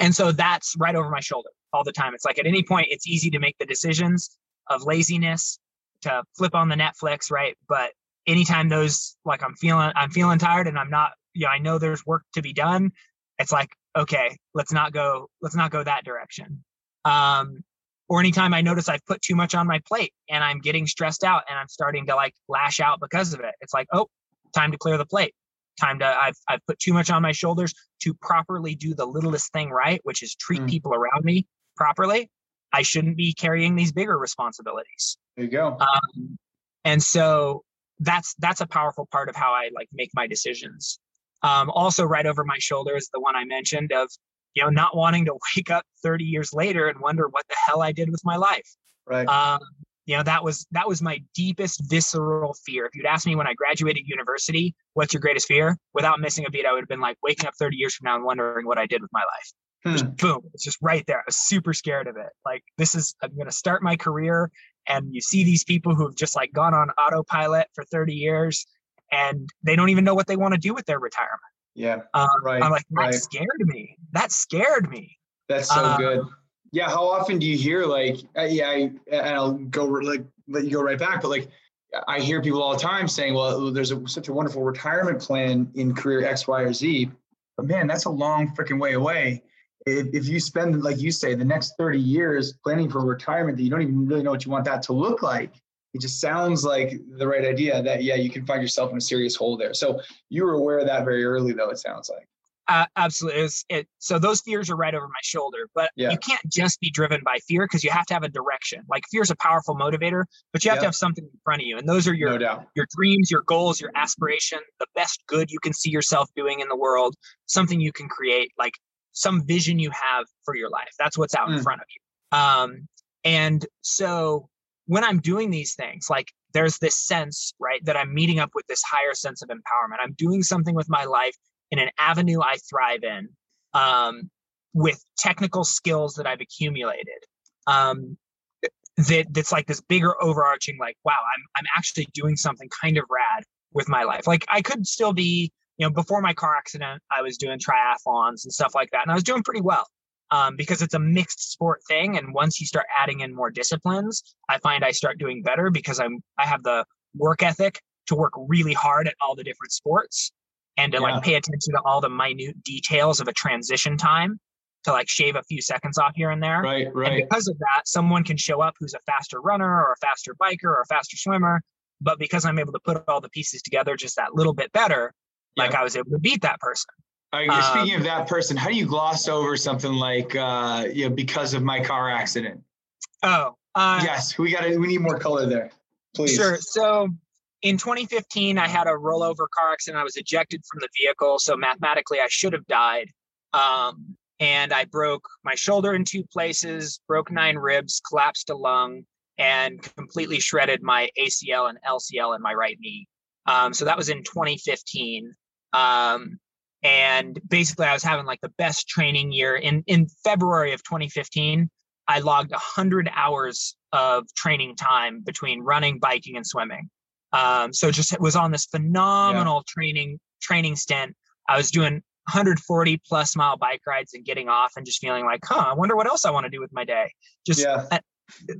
D: and so that's right over my shoulder all the time. It's like at any point, it's easy to make the decisions of laziness to flip on the Netflix, right? But anytime those like I'm feeling I'm feeling tired and I'm not, you know, I know there's work to be done. It's like okay, let's not go, let's not go that direction. Um, or anytime I notice I've put too much on my plate and I'm getting stressed out and I'm starting to like lash out because of it. It's like, oh, time to clear the plate. Time to I've I've put too much on my shoulders to properly do the littlest thing right, which is treat mm. people around me properly. I shouldn't be carrying these bigger responsibilities.
C: There you go. Um,
D: and so that's that's a powerful part of how I like make my decisions. Um, also, right over my shoulder is the one I mentioned of you know not wanting to wake up 30 years later and wonder what the hell I did with my life.
C: Right. Um,
D: you know that was that was my deepest visceral fear. If you'd asked me when I graduated university, what's your greatest fear? Without missing a beat, I would have been like waking up 30 years from now and wondering what I did with my life. Hmm. Just boom, it's just right there. I was super scared of it. Like this is I'm going to start my career, and you see these people who've just like gone on autopilot for 30 years, and they don't even know what they want to do with their retirement.
C: Yeah. Um, right.
D: I'm like, that
C: right.
D: scared me. That scared me.
C: That's so um, good. Yeah. How often do you hear like, uh, yeah, I, and I'll go like, let you go right back, but like, I hear people all the time saying, well, there's a, such a wonderful retirement plan in career X, Y, or Z. But man, that's a long freaking way away. If, if you spend, like you say, the next 30 years planning for retirement that you don't even really know what you want that to look like, it just sounds like the right idea that yeah you can find yourself in a serious hole there so you were aware of that very early though it sounds like
D: uh, absolutely. It was, it, so those fears are right over my shoulder, but yeah. you can't just be driven by fear because you have to have a direction. Like fear is a powerful motivator, but you have yeah. to have something in front of you, and those are your
C: no
D: your dreams, your goals, your aspiration, the best good you can see yourself doing in the world, something you can create, like some vision you have for your life. That's what's out mm. in front of you. Um, and so when I'm doing these things, like there's this sense, right, that I'm meeting up with this higher sense of empowerment. I'm doing something with my life in an avenue I thrive in um, with technical skills that I've accumulated. Um, that that's like this bigger overarching, like, wow, I'm I'm actually doing something kind of rad with my life. Like I could still be, you know, before my car accident, I was doing triathlons and stuff like that, and I was doing pretty well um, because it's a mixed sport thing. And once you start adding in more disciplines, I find I start doing better because I'm I have the work ethic to work really hard at all the different sports and to yeah. like pay attention to all the minute details of a transition time to like shave a few seconds off here and there.
C: Right, right.
D: And because of that, someone can show up who's a faster runner or a faster biker or a faster swimmer. But because I'm able to put all the pieces together just that little bit better, yeah. like I was able to beat that person.
C: Speaking um, of that person, how do you gloss over something like, uh, you know, because of my car accident?
D: Oh, uh,
C: yes, we got to. We need more color there, please.
D: Sure. So, in 2015, I had a rollover car accident. I was ejected from the vehicle, so mathematically, I should have died. Um, and I broke my shoulder in two places, broke nine ribs, collapsed a lung, and completely shredded my ACL and LCL in my right knee. Um, so that was in 2015. Um, and basically i was having like the best training year in in february of 2015 i logged 100 hours of training time between running biking and swimming um, so just was on this phenomenal yeah. training training stint i was doing 140 plus mile bike rides and getting off and just feeling like huh i wonder what else i want to do with my day just yeah.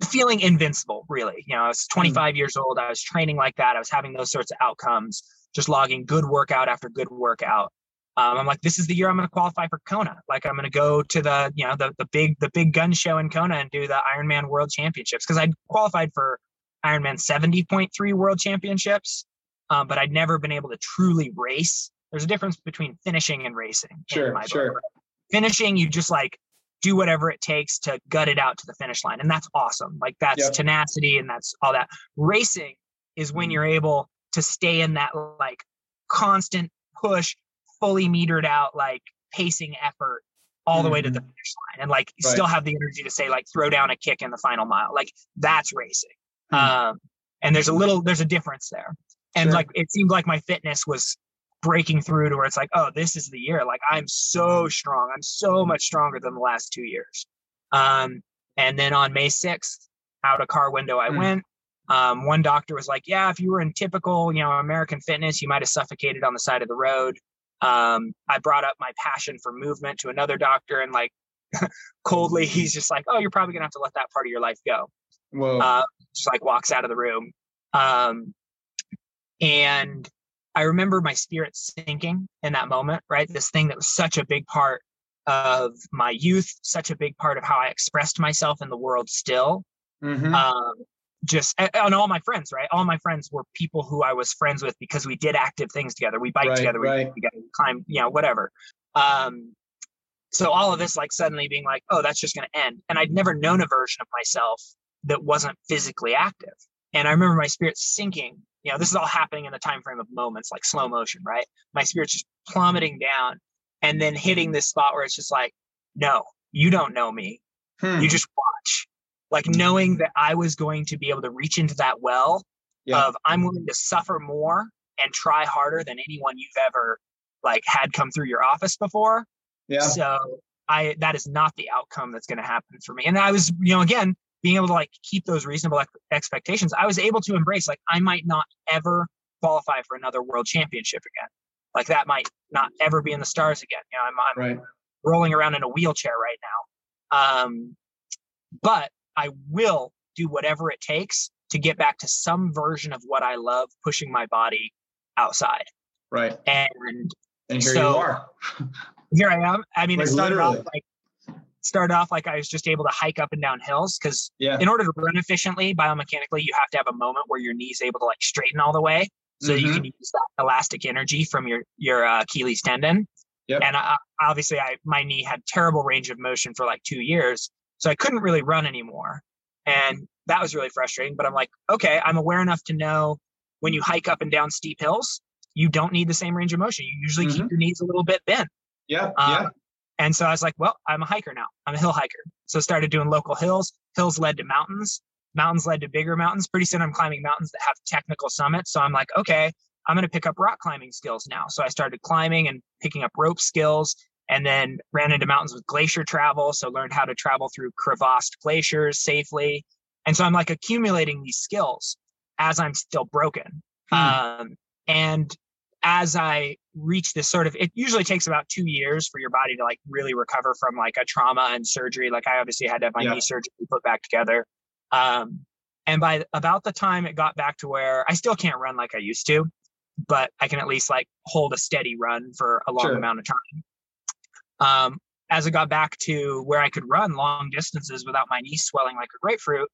D: feeling invincible really you know i was hmm. 25 mm. years old i was training like that i was having those sorts of outcomes just logging good workout after good workout um, I'm like, this is the year I'm going to qualify for Kona. Like, I'm going to go to the, you know, the the big the big gun show in Kona and do the Ironman World Championships because I'd qualified for Ironman 70.3 World Championships, um, but I'd never been able to truly race. There's a difference between finishing and racing.
C: Sure, sure.
D: Book. Finishing, you just like do whatever it takes to gut it out to the finish line. And that's awesome. Like that's
C: Yep.
D: tenacity and that's all that. Racing is when you're able to stay in that like constant push, fully metered out, like pacing effort all the way to the finish line and like
C: Right.
D: still have the energy to say like throw down a kick in the final mile. Like that's racing.
C: Hmm.
D: Um, and there's a little, there's a difference there. And
C: Sure.
D: like it seemed like my fitness was breaking through to where it's like, oh, this is the year. Like I'm so strong. I'm so much stronger than the last two years. Um, and then on May 6th, out a car window I
C: Hmm.
D: went. Um, one doctor was like, yeah, if you were in typical, you know, American fitness, you might have suffocated on the side of the road. Um, I brought up my passion for movement to another doctor and like coldly, he's just like, oh, you're probably gonna have to let that part of your life go
C: Whoa.
D: uh, just like walks out of the room. Um, and I remember my spirit sinking in that moment, right? This thing that was such a big part of my youth, such a big part of how I expressed myself in the world still.
C: Mhm.
D: Um, just and all my friends, right? All my friends were people who I was friends with because we did active things together. We bike
C: Right,
D: together, we
C: right.
D: together, we climb, you know, whatever. Um, so all of this like suddenly being like, oh, that's just going to end. And I'd never known a version of myself that wasn't physically active. And I remember my spirit sinking. You know, this is all happening in the time frame of moments, like slow motion, right? My spirit's just plummeting down and then hitting this spot where it's just like, no, you don't know me.
C: Hmm.
D: You just watch. Like knowing that I was going to be able to reach into that well
C: Yeah.
D: of I'm willing to suffer more and try harder than anyone you've ever like had come through your office before.
C: yeah.
D: So I that is not the outcome that's going to happen for me. And I was, you know, again, being able to like keep those reasonable ex- expectations, I was able to embrace like I might not ever qualify for another world championship again. Like that might not ever be in the stars again. You know, I'm, I'm
C: Right.
D: rolling around in a wheelchair right now. Um, but I will do whatever it takes to get back to some version of what I love, pushing my body outside.
C: Right.
D: And
C: And here
D: So-
C: you are.
D: here I am. I mean,
C: Like,
D: it started off like started off like I was just able to hike up and down hills because
C: Yeah.
D: in order to run efficiently biomechanically, you have to have a moment where your knee's able to like straighten all the way, so you
C: Mhm.
D: can use that elastic energy from your your uh, Achilles tendon.
C: Yep.
D: And I, obviously, I my knee had terrible range of motion for like two years, so I couldn't really run anymore, and that was really frustrating. But I'm like, okay, I'm aware enough to know when you hike up and down steep hills, you don't need the same range of motion. You usually keep your knees a little bit bent.
C: Yeah.
D: Um,
C: yeah.
D: And so I was like, well, I'm a hiker now. I'm a hill hiker. So started doing local hills. Hills led to mountains. Mountains led to bigger mountains. Pretty soon I'm climbing mountains that have technical summits. So I'm like, okay, I'm going to pick up rock climbing skills now. So I started climbing and picking up rope skills and then ran into mountains with glacier travel. So learned how to travel through crevassed glaciers safely. And so I'm like accumulating these skills as I'm still broken.
C: Hmm.
D: Um, and as I reach this sort of, it usually takes about two years for your body to like really recover from like a trauma and surgery. Like I obviously had to have my
C: Yeah.
D: knee surgery put back together. Um, and by about the time it got back to where I still can't run like I used to, but I can at least like hold a steady run for a long
C: Sure.
D: amount of time. Um, as it got back to where I could run long distances without my knee swelling like a grapefruit,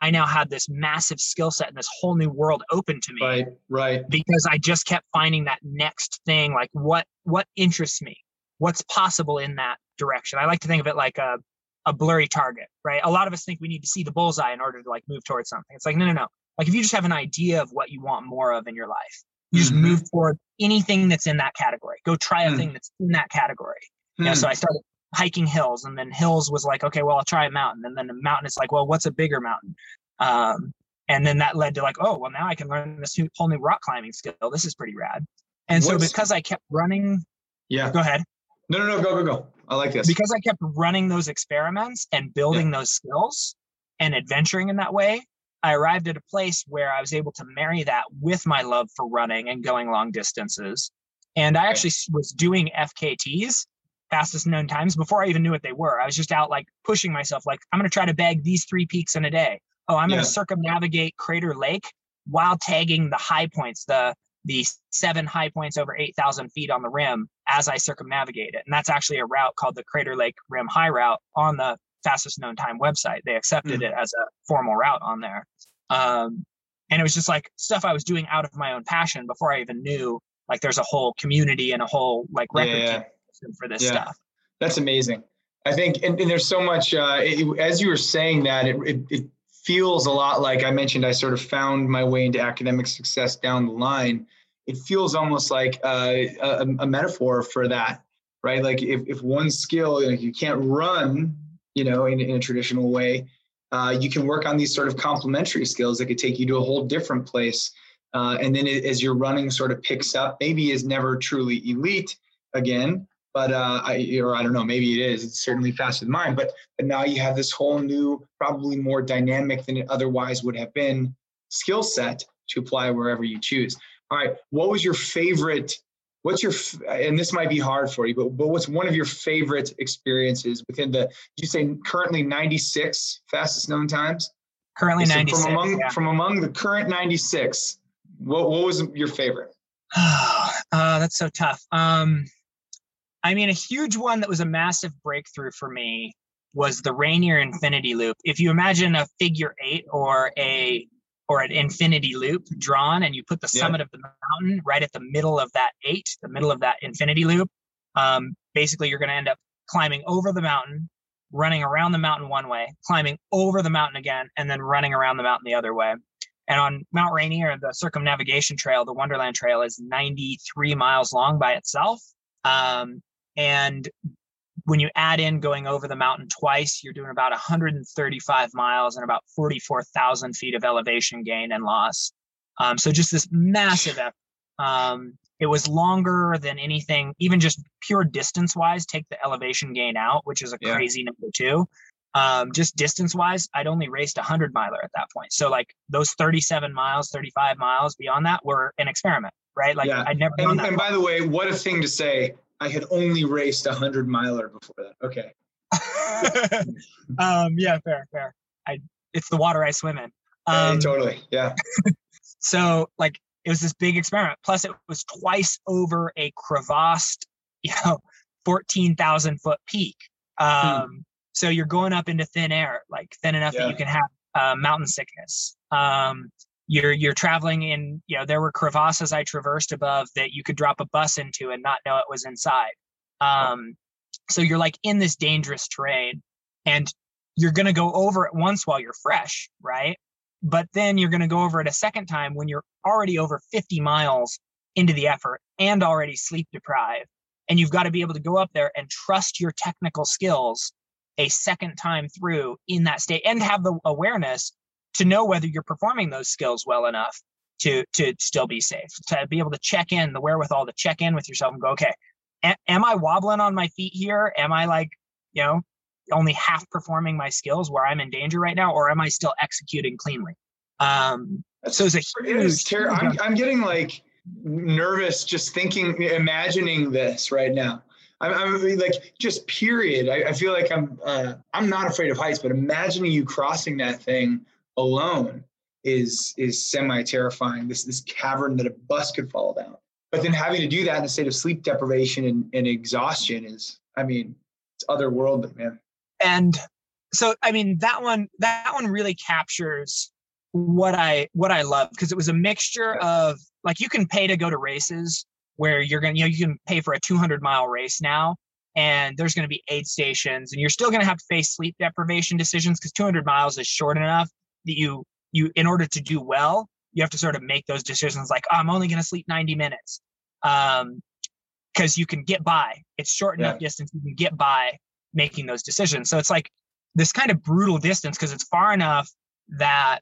D: I now had this massive skill set and this whole new world open to me
C: Right. Right.
D: because I just kept finding that next thing, like what what interests me, what's possible in that direction. I like to think of it like a a blurry target, right? A lot of us think we need to see the bullseye in order to like move towards something. It's like no, no, no. Like if you just have an idea of what you want more of in your life, you just
C: Mhm.
D: move toward anything that's in that category. Go try a
C: Hmm.
D: thing that's in that category. You know,
C: Hmm.
D: so I started hiking hills, and then hills was like, okay, well, I'll try a mountain, and then the mountain is like, well, what's a bigger mountain? Um, and then that led to like, oh, well, now I can learn this new- whole new rock climbing skill. This is pretty rad. And so because I kept running,
C: yeah.
D: go ahead.
C: No, no, no. Go, go, go. I like this.
D: Because I kept running those experiments and building those skills and adventuring in that way, I arrived at a place where I was able to marry that with my love for running and going long distances. And I actually was doing FKTs, fastest known times, before I even knew what they were. I was just out like pushing myself, like, I'm going to try to bag these three peaks in a day. Oh, I'm going to circumnavigate Crater Lake while tagging the high points, the the seven high points over 8,000 feet on the rim as I circumnavigate it. And that's actually a route called the Crater Lake Rim High Route on the fastest known time website. They accepted it as a formal route on there. Um, and it was just like stuff I was doing out of my own passion before I even knew like there's a whole community and a whole like record
C: Yeah.
D: For this
C: Yeah.
D: stuff.
C: That's amazing. I think, and, and there's so much, uh, it, as you were saying that, it, it, it feels a lot like I mentioned, I sort of found my way into academic success down the line. It feels almost like uh, a, a, metaphor for that, right? Like if, if one skill, like you can't run, you know, in, in a traditional way, uh, you can work on these sort of complementary skills that could take you to a whole different place. Uh, and then it, as your running sort of picks up, maybe is never truly elite again, but uh, I, or I don't know, maybe it is. It's certainly faster than mine. But but now you have this whole new, probably more dynamic than it otherwise would have been, skill set to apply wherever you choose. All right, what was your favorite? What's your and this might be hard for you, but but what's one of your favorite experiences within the? You say currently 96 fastest known times.
D: Currently so 96.
C: From among
D: yeah.
C: from among the current 96, what what was your favorite?
D: uh, that's so tough. Um, I mean, a huge one that was a massive breakthrough for me was the Rainier Infinity Loop. If you imagine a figure eight or a or an infinity loop drawn, and you put the summit of the mountain right at the middle of that eight, the middle of that infinity loop, um, basically you're going to end up climbing over the mountain, running around the mountain one way, climbing over the mountain again, and then running around the mountain the other way. And on Mount Rainier, the circumnavigation trail, the Wonderland Trail, is 93 miles long by itself. Um, and when you add in going over the mountain twice, you're doing about 135 miles and about 44,000 feet of elevation gain and loss. Um, so just this massive effort. Um, it was longer than anything, even just pure distance wise. Take the elevation gain out, which is a yeah. crazy number too. Um, just distance wise, I'd only raced a hundred miler at that point. So like those 37 miles, 35 miles beyond that were an experiment, right? Like yeah. I'd never.
C: And, and by the way, what a thing to say I had only raced a hundred miler before that. Okay.
D: um, yeah, fair, fair. I it's the water I swim in.
C: Um, yeah, totally. Yeah.
D: so like it was this big experiment. Plus it was twice over a crevassed, you know, 14,000 foot peak. Hmm. Um, hmm. so you're going up into thin air, like thin enough yeah. that you can have uh, mountain sickness. Um, you're you're traveling in you know there were crevasses i traversed above that you could drop a bus into and not know it was inside. Um, so you're like in this dangerous terrain and you're going to go over it once while you're fresh right? But then you're going to go over it a second time when you're already over 50 miles into the effort and already sleep deprived. And you've got to be able to go up there and trust your technical skills a second time through in that state and have the awareness to know whether you're performing those skills well enough to to still be safe to be able to check in the wherewithal to check in with yourself and go okay a- am i wobbling on my feet here? Am i like you know only half performing my skills where i'm in danger right now or am i still executing cleanly? Um so it's a huge,
C: ter- I'm, I'm getting like nervous just thinking imagining this right now. I'm, I'm like just period. I, I feel like I'm uh, I'm not afraid of heights, but imagining you crossing that thing alone is is semi terrifying. This this cavern that a bus could fall down. But then having to do that in a state of sleep deprivation and, and exhaustion is, I mean, it's otherworldly, man.
D: And so, I mean, that one that one really captures what I what I love because it was a mixture of like you can pay to go to races where you're gonna you know you can pay for a 200 mile race now and there's going to be aid stations and you're still going to have to face sleep deprivation decisions because 200 miles is short enough you you in order to do well you have to sort of make those decisions like oh, i'm only going to sleep 90 minutes um because you can get by it's short enough yeah. distance you can get by making those decisions so it's like this kind of brutal distance because it's far enough that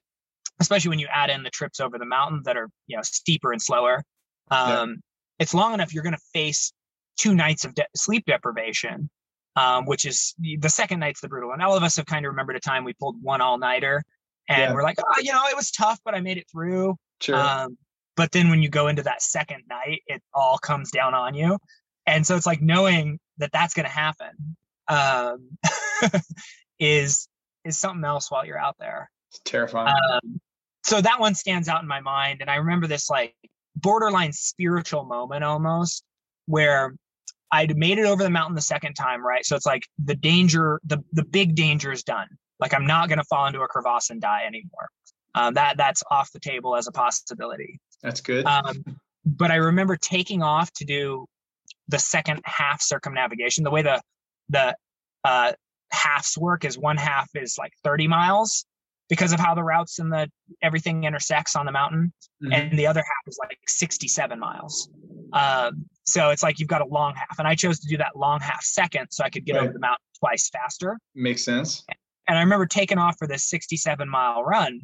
D: especially when you add in the trips over the mountain that are you know steeper and slower um yeah. it's long enough you're going to face two nights of de- sleep deprivation um, which is the second night's the brutal one. All of us have kind of remembered a time we pulled one all nighter and yeah. we're like, oh, you know, it was tough, but I made it through.
C: Sure. Um,
D: but then when you go into that second night, it all comes down on you, and so it's like knowing that that's going to happen um, is is something else while you're out there.
C: It's terrifying. Um,
D: so that one stands out in my mind, and I remember this like borderline spiritual moment almost where I'd made it over the mountain the second time, right? So it's like the danger, the the big danger is done. Like I'm not going to fall into a crevasse and die anymore. Um, that that's off the table as a possibility.
C: That's good.
D: Um, but I remember taking off to do the second half circumnavigation. The way the the uh, halves work is one half is like 30 miles because of how the routes and the everything intersects on the mountain mm-hmm. and the other half is like 67 miles um, so it's like you've got a long half and i chose to do that long half second so i could get right. over the mountain twice faster
C: makes sense
D: and i remember taking off for this 67 mile run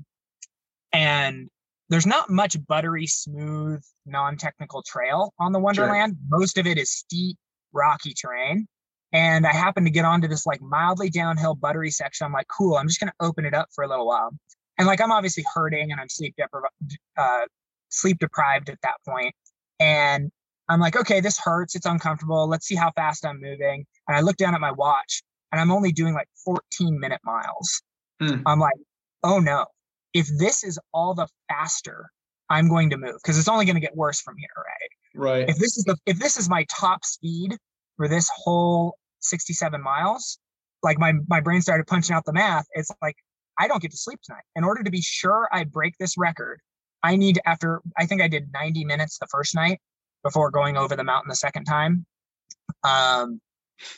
D: and there's not much buttery smooth non-technical trail on the wonderland sure. most of it is steep rocky terrain and I happened to get onto this like mildly downhill buttery section. I'm like, cool, I'm just going to open it up for a little while. And like, I'm obviously hurting and I'm sleep, depri- uh, sleep deprived at that point. And I'm like, okay, this hurts. It's uncomfortable. Let's see how fast I'm moving. And I look down at my watch and I'm only doing like 14 minute miles. Hmm. I'm like, oh no, if this is all the faster I'm going to move, because it's only going to get worse from here, right?
C: Right.
D: If this is the if this is my top speed for this whole 67 miles, like my my brain started punching out the math. It's like I don't get to sleep tonight. In order to be sure I break this record, I need after I think I did 90 minutes the first night before going over the mountain the second time. Um,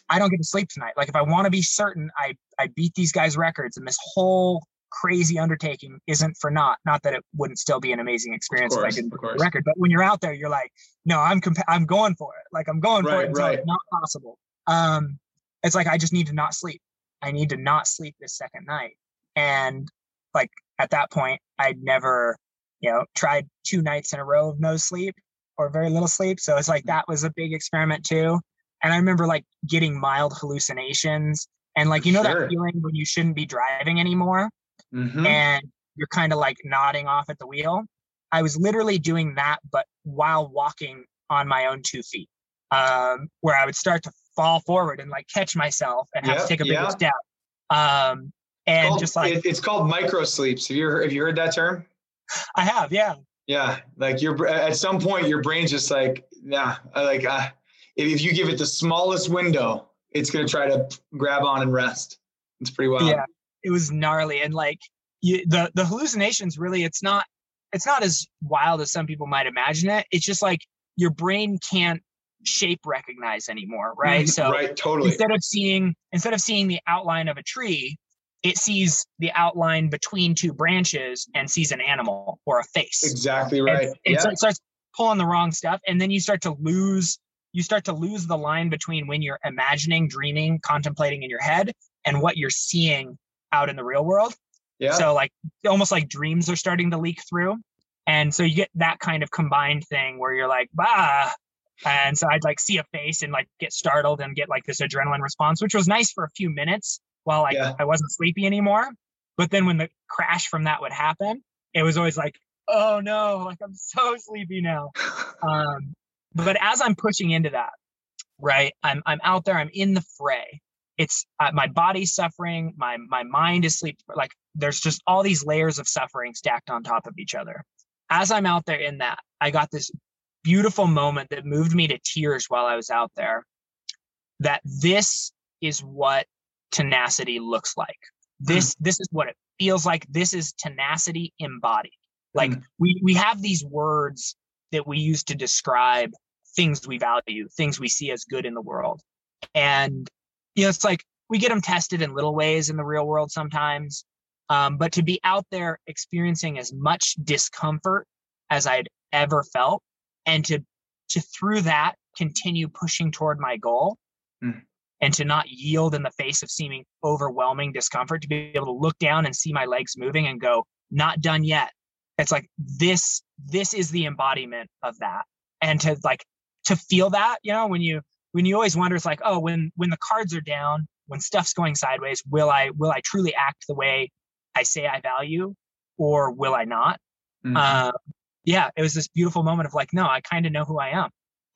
D: I don't get to sleep tonight. Like if I want to be certain I I beat these guys' records and this whole crazy undertaking isn't for naught. Not that it wouldn't still be an amazing experience course, if I didn't break the record, but when you're out there, you're like, no, I'm comp- I'm going for it. Like I'm going right, for it until right. it's not possible. Um, it's like I just need to not sleep. I need to not sleep this second night. And like at that point, I'd never, you know, tried two nights in a row of no sleep or very little sleep. So it's like that was a big experiment too. And I remember like getting mild hallucinations and like you know sure. that feeling when you shouldn't be driving anymore mm-hmm. and you're kind of like nodding off at the wheel. I was literally doing that, but while walking on my own two feet, um, where I would start to fall forward and like catch myself and have to take a bigger step. Um, and
C: called,
D: just like
C: it's called micro sleeps. Have you heard, have you heard that term?
D: I have, yeah.
C: Yeah, like you're at some point your brain's just like, yeah, like uh, if you give it the smallest window, it's gonna try to grab on and rest. It's pretty wild.
D: Yeah, it was gnarly and like you, the the hallucinations. Really, it's not it's not as wild as some people might imagine it. It's just like your brain can't shape recognize anymore, right? Mm-hmm.
C: So right, totally.
D: Instead of seeing instead of seeing the outline of a tree, it sees the outline between two branches and sees an animal or a face.
C: Exactly right.
D: And, and yeah. so it starts pulling the wrong stuff, and then you start to lose you start to lose the line between when you're imagining, dreaming, contemplating in your head, and what you're seeing out in the real world. Yeah. So like almost like dreams are starting to leak through. And so you get that kind of combined thing where you're like, bah. And so I'd like see a face and like get startled and get like this adrenaline response, which was nice for a few minutes while like yeah. I wasn't sleepy anymore. But then when the crash from that would happen, it was always like, oh no, like I'm so sleepy now. um, but as I'm pushing into that, right, I'm I'm out there, I'm in the fray. It's uh, my body's suffering, my my mind is sleep. Like there's just all these layers of suffering stacked on top of each other as I'm out there in that, I got this beautiful moment that moved me to tears while I was out there. That this is what tenacity looks like. This mm. this is what it feels like. This is tenacity embodied. Like mm. we we have these words that we use to describe things we value, things we see as good in the world. And you know, it's like we get them tested in little ways in the real world sometimes. Um, but to be out there experiencing as much discomfort as I'd ever felt, and to to through that continue pushing toward my goal, mm. and to not yield in the face of seeming overwhelming discomfort, to be able to look down and see my legs moving and go, not done yet. It's like this this is the embodiment of that, and to like to feel that, you know, when you when you always wonder, it's like, oh, when when the cards are down, when stuff's going sideways, will I will I truly act the way I say I value or will I not? Mm-hmm. Uh, yeah, it was this beautiful moment of like, no, I kind of know who I am.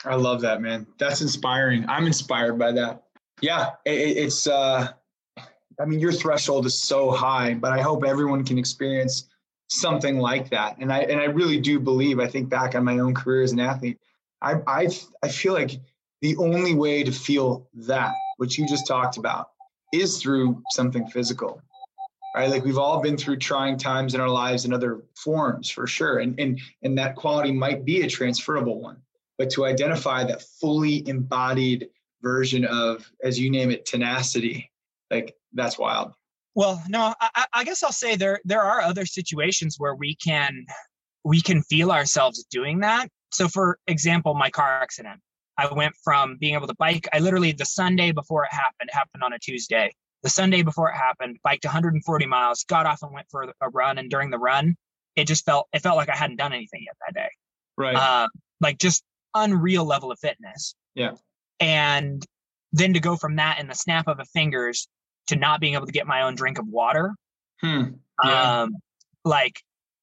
C: I love that, man. That's inspiring. I'm inspired by that. Yeah, it, it's, uh, I mean, your threshold is so high, but I hope everyone can experience something like that. And I, and I really do believe, I think back on my own career as an athlete, I, I, I feel like the only way to feel that, which you just talked about, is through something physical right like we've all been through trying times in our lives in other forms for sure and and and that quality might be a transferable one but to identify that fully embodied version of as you name it tenacity like that's wild.
D: Well, no, I, I guess I'll say there there are other situations where we can we can feel ourselves doing that. So, for example, my car accident. I went from being able to bike. I literally the Sunday before it happened happened on a Tuesday. The Sunday before it happened, biked 140 miles, got off and went for a run. And during the run, it just felt it felt like I hadn't done anything yet that day.
C: Right.
D: Uh, like just unreal level of fitness.
C: Yeah.
D: And then to go from that in the snap of a fingers to not being able to get my own drink of water.
C: Hmm. Yeah.
D: Um, like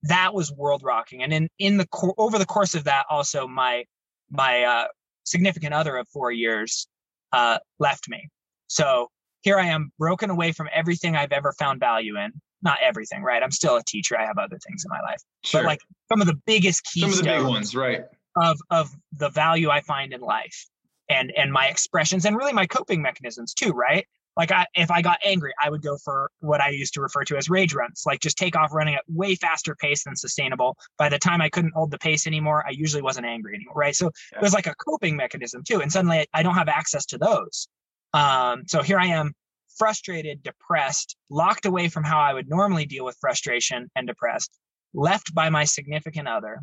D: that was world rocking. And in in the cor- over the course of that, also my my uh, significant other of four years uh, left me. So here I am, broken away from everything I've ever found value in. Not everything, right? I'm still a teacher. I have other things in my life,
C: Sure.
D: but like some of the biggest
C: Some of the big ones, right?
D: of of the value I find in life and and my expressions and really my coping mechanisms too, right? Like I if I got angry, I would go for what I used to refer to as rage runs, like just take off running at way faster pace than sustainable. By the time I couldn't hold the pace anymore, I usually wasn't angry anymore, right? So
C: Yeah.
D: it was like a coping mechanism too. And suddenly I don't have access to those. Um, so here I am frustrated, depressed, locked away from how I would normally deal with frustration and depressed, left by my significant other.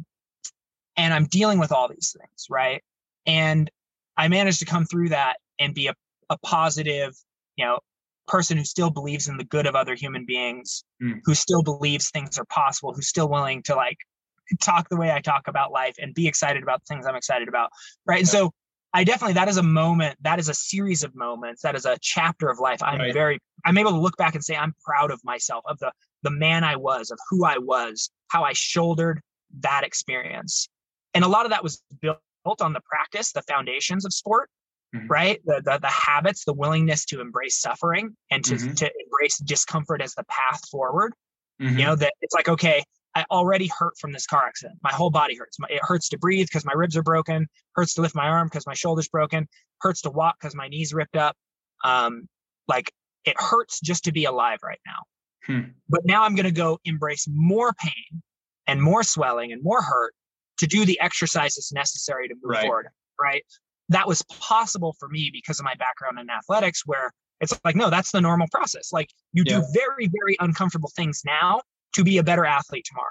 D: And I'm dealing with all these things, right? And I managed to come through that and be a, a positive, you know, person who still believes in the good of other human beings,
C: Mm.
D: who still believes things are possible, who's still willing to like talk the way I talk about life and be excited about the things I'm excited about. Right. And so I definitely that is a moment, that is a series of moments, that is a chapter of life. I'm
C: Right.
D: very I'm able to look back and say I'm proud of myself, of the the man I was, of who I was, how I shouldered that experience. And a lot of that was built on the practice, the foundations of sport,
C: Mhm.
D: right? The, the the habits, the willingness to embrace suffering and to
C: Mhm.
D: to embrace discomfort as the path forward
C: Mhm.
D: you know that it's like okay i already hurt from this car accident my whole body hurts My- it hurts to breathe because my ribs are broken hurts to lift my arm because my shoulder's broken hurts to walk because my knees ripped up um like it hurts just to be alive right now
C: Hmm.
D: but now i'm going to go embrace more pain and more swelling and more hurt to do the exercises necessary to move
C: Right.
D: forward right that was possible for me because of my background in athletics where it's like no that's the normal process like you
C: Yeah.
D: do very very uncomfortable things now to be a better athlete tomorrow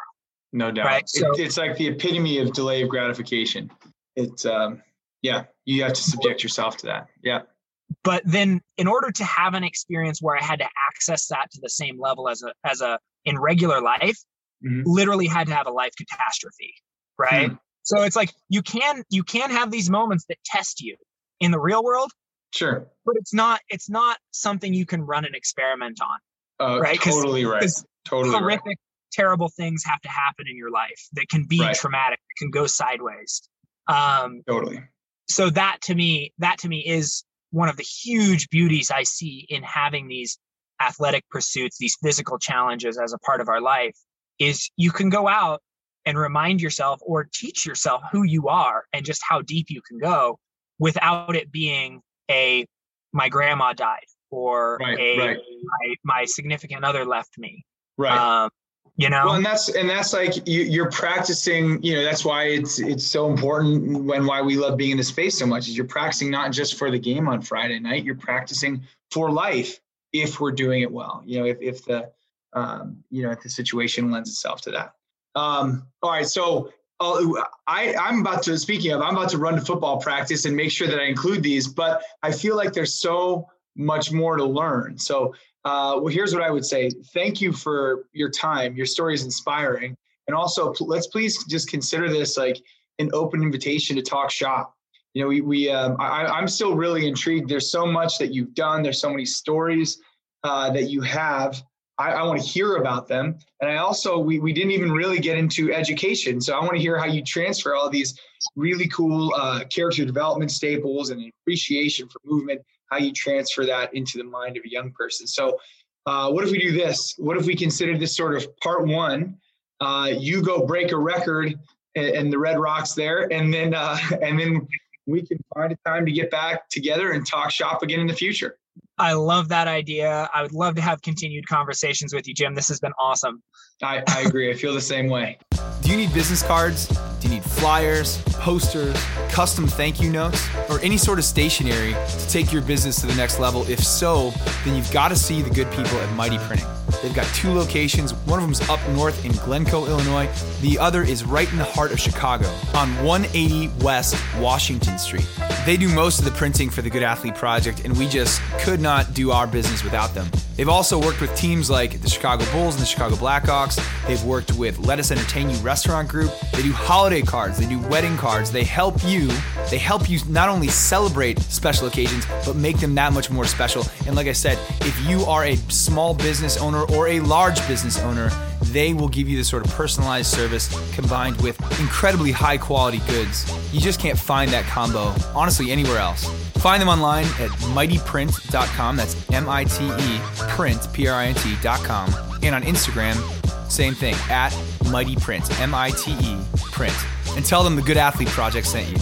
C: No doubt.
D: Right,
C: It-
D: so-
C: it's like the epitome of delay of gratification. It's um yeah, you have to subject yourself to that. Yeah.
D: but then in order to have an experience where i had to access that to the same level as a as a in regular life
C: Mhm.
D: literally had to have a life catastrophe right
C: Hmm.
D: So it's like you can you can have these moments that test you in the real world
C: Sure.
D: but it's not it's not something you can run an experiment on
C: Uh,
D: Right,
C: totally right. Totally right.
D: horrific terrible things have to happen in your life that can be
C: Right.
D: traumatic that can go sideways um
C: Totally.
D: so that to me that to me is one of the huge beauties i see in having these athletic pursuits these physical challenges as a part of our life is you can go out and remind yourself or teach yourself who you are and just how deep you can go without it being a my grandma died or
C: Right,
D: a
C: right.
D: My, my significant other left me
C: Right.
D: um you know
C: well, and that's and that's like you, you're practicing. You know, that's why it's it's so important and why we love being in this space so much. Is you're practicing not just for the game on Friday night. You're practicing for life if we're doing it well. You know, if if the um, you know if the situation lends itself to that. Um, all right, so. uh, I, I'm about to, speaking of, I'm about to run to football practice and make sure that I include these, but I feel like there's so much more to learn. So uh, well, here's what I would say. Thank you for your time. Your story is inspiring. And also, let's please just consider this like an open invitation to talk shop. You know, we, we um, I, I'm still really intrigued. There's so much that you've done. There's so many stories uh, that you have. I, I want to hear about them. And I also, we, we didn't even really get into education. So I want to hear how you transfer all these really cool uh, character development staples and appreciation for movement how you transfer that into the mind of a young person. So, uh, what if we do this? What if we consider this sort of part one? Uh, you go break a record and, the Red Rocks there, and then uh, and then we can find a time to get back together and talk shop again in the future.
D: I love that idea. I would love to have continued conversations with you, Jim. This has been awesome.
E: I, I agree. I feel the same way.
C: Do you need business cards? Do you need flyers, posters, custom thank you notes, or any sort of stationery to take your business to the next level? If so, then you've got to see the good people at Mighty Printing. They've got two locations. One of them's up north in Glencoe, Illinois. The other is right in the heart of Chicago on 180 West Washington Street. They do most of the printing for the Good Athlete Project, and we just could not do our business without them. They've also worked with teams like the Chicago Bulls and the Chicago Blackhawks. They've worked with Lettuce Entertain You Restaurant Group. They do holiday cards, they do wedding cards. They help you. They help you not only celebrate special occasions, but make them that much more special. And like I said, if you are a small business owner or a large business owner, they will give you this sort of personalized service combined with incredibly high quality goods. You just can't find that combo, honestly, anywhere else. Find them online at miteprint.com. That's M I T E print, P R I N T.com. And on Instagram, same thing, at mightyprint, M I T E print. And tell them the Good Athlete Project sent you.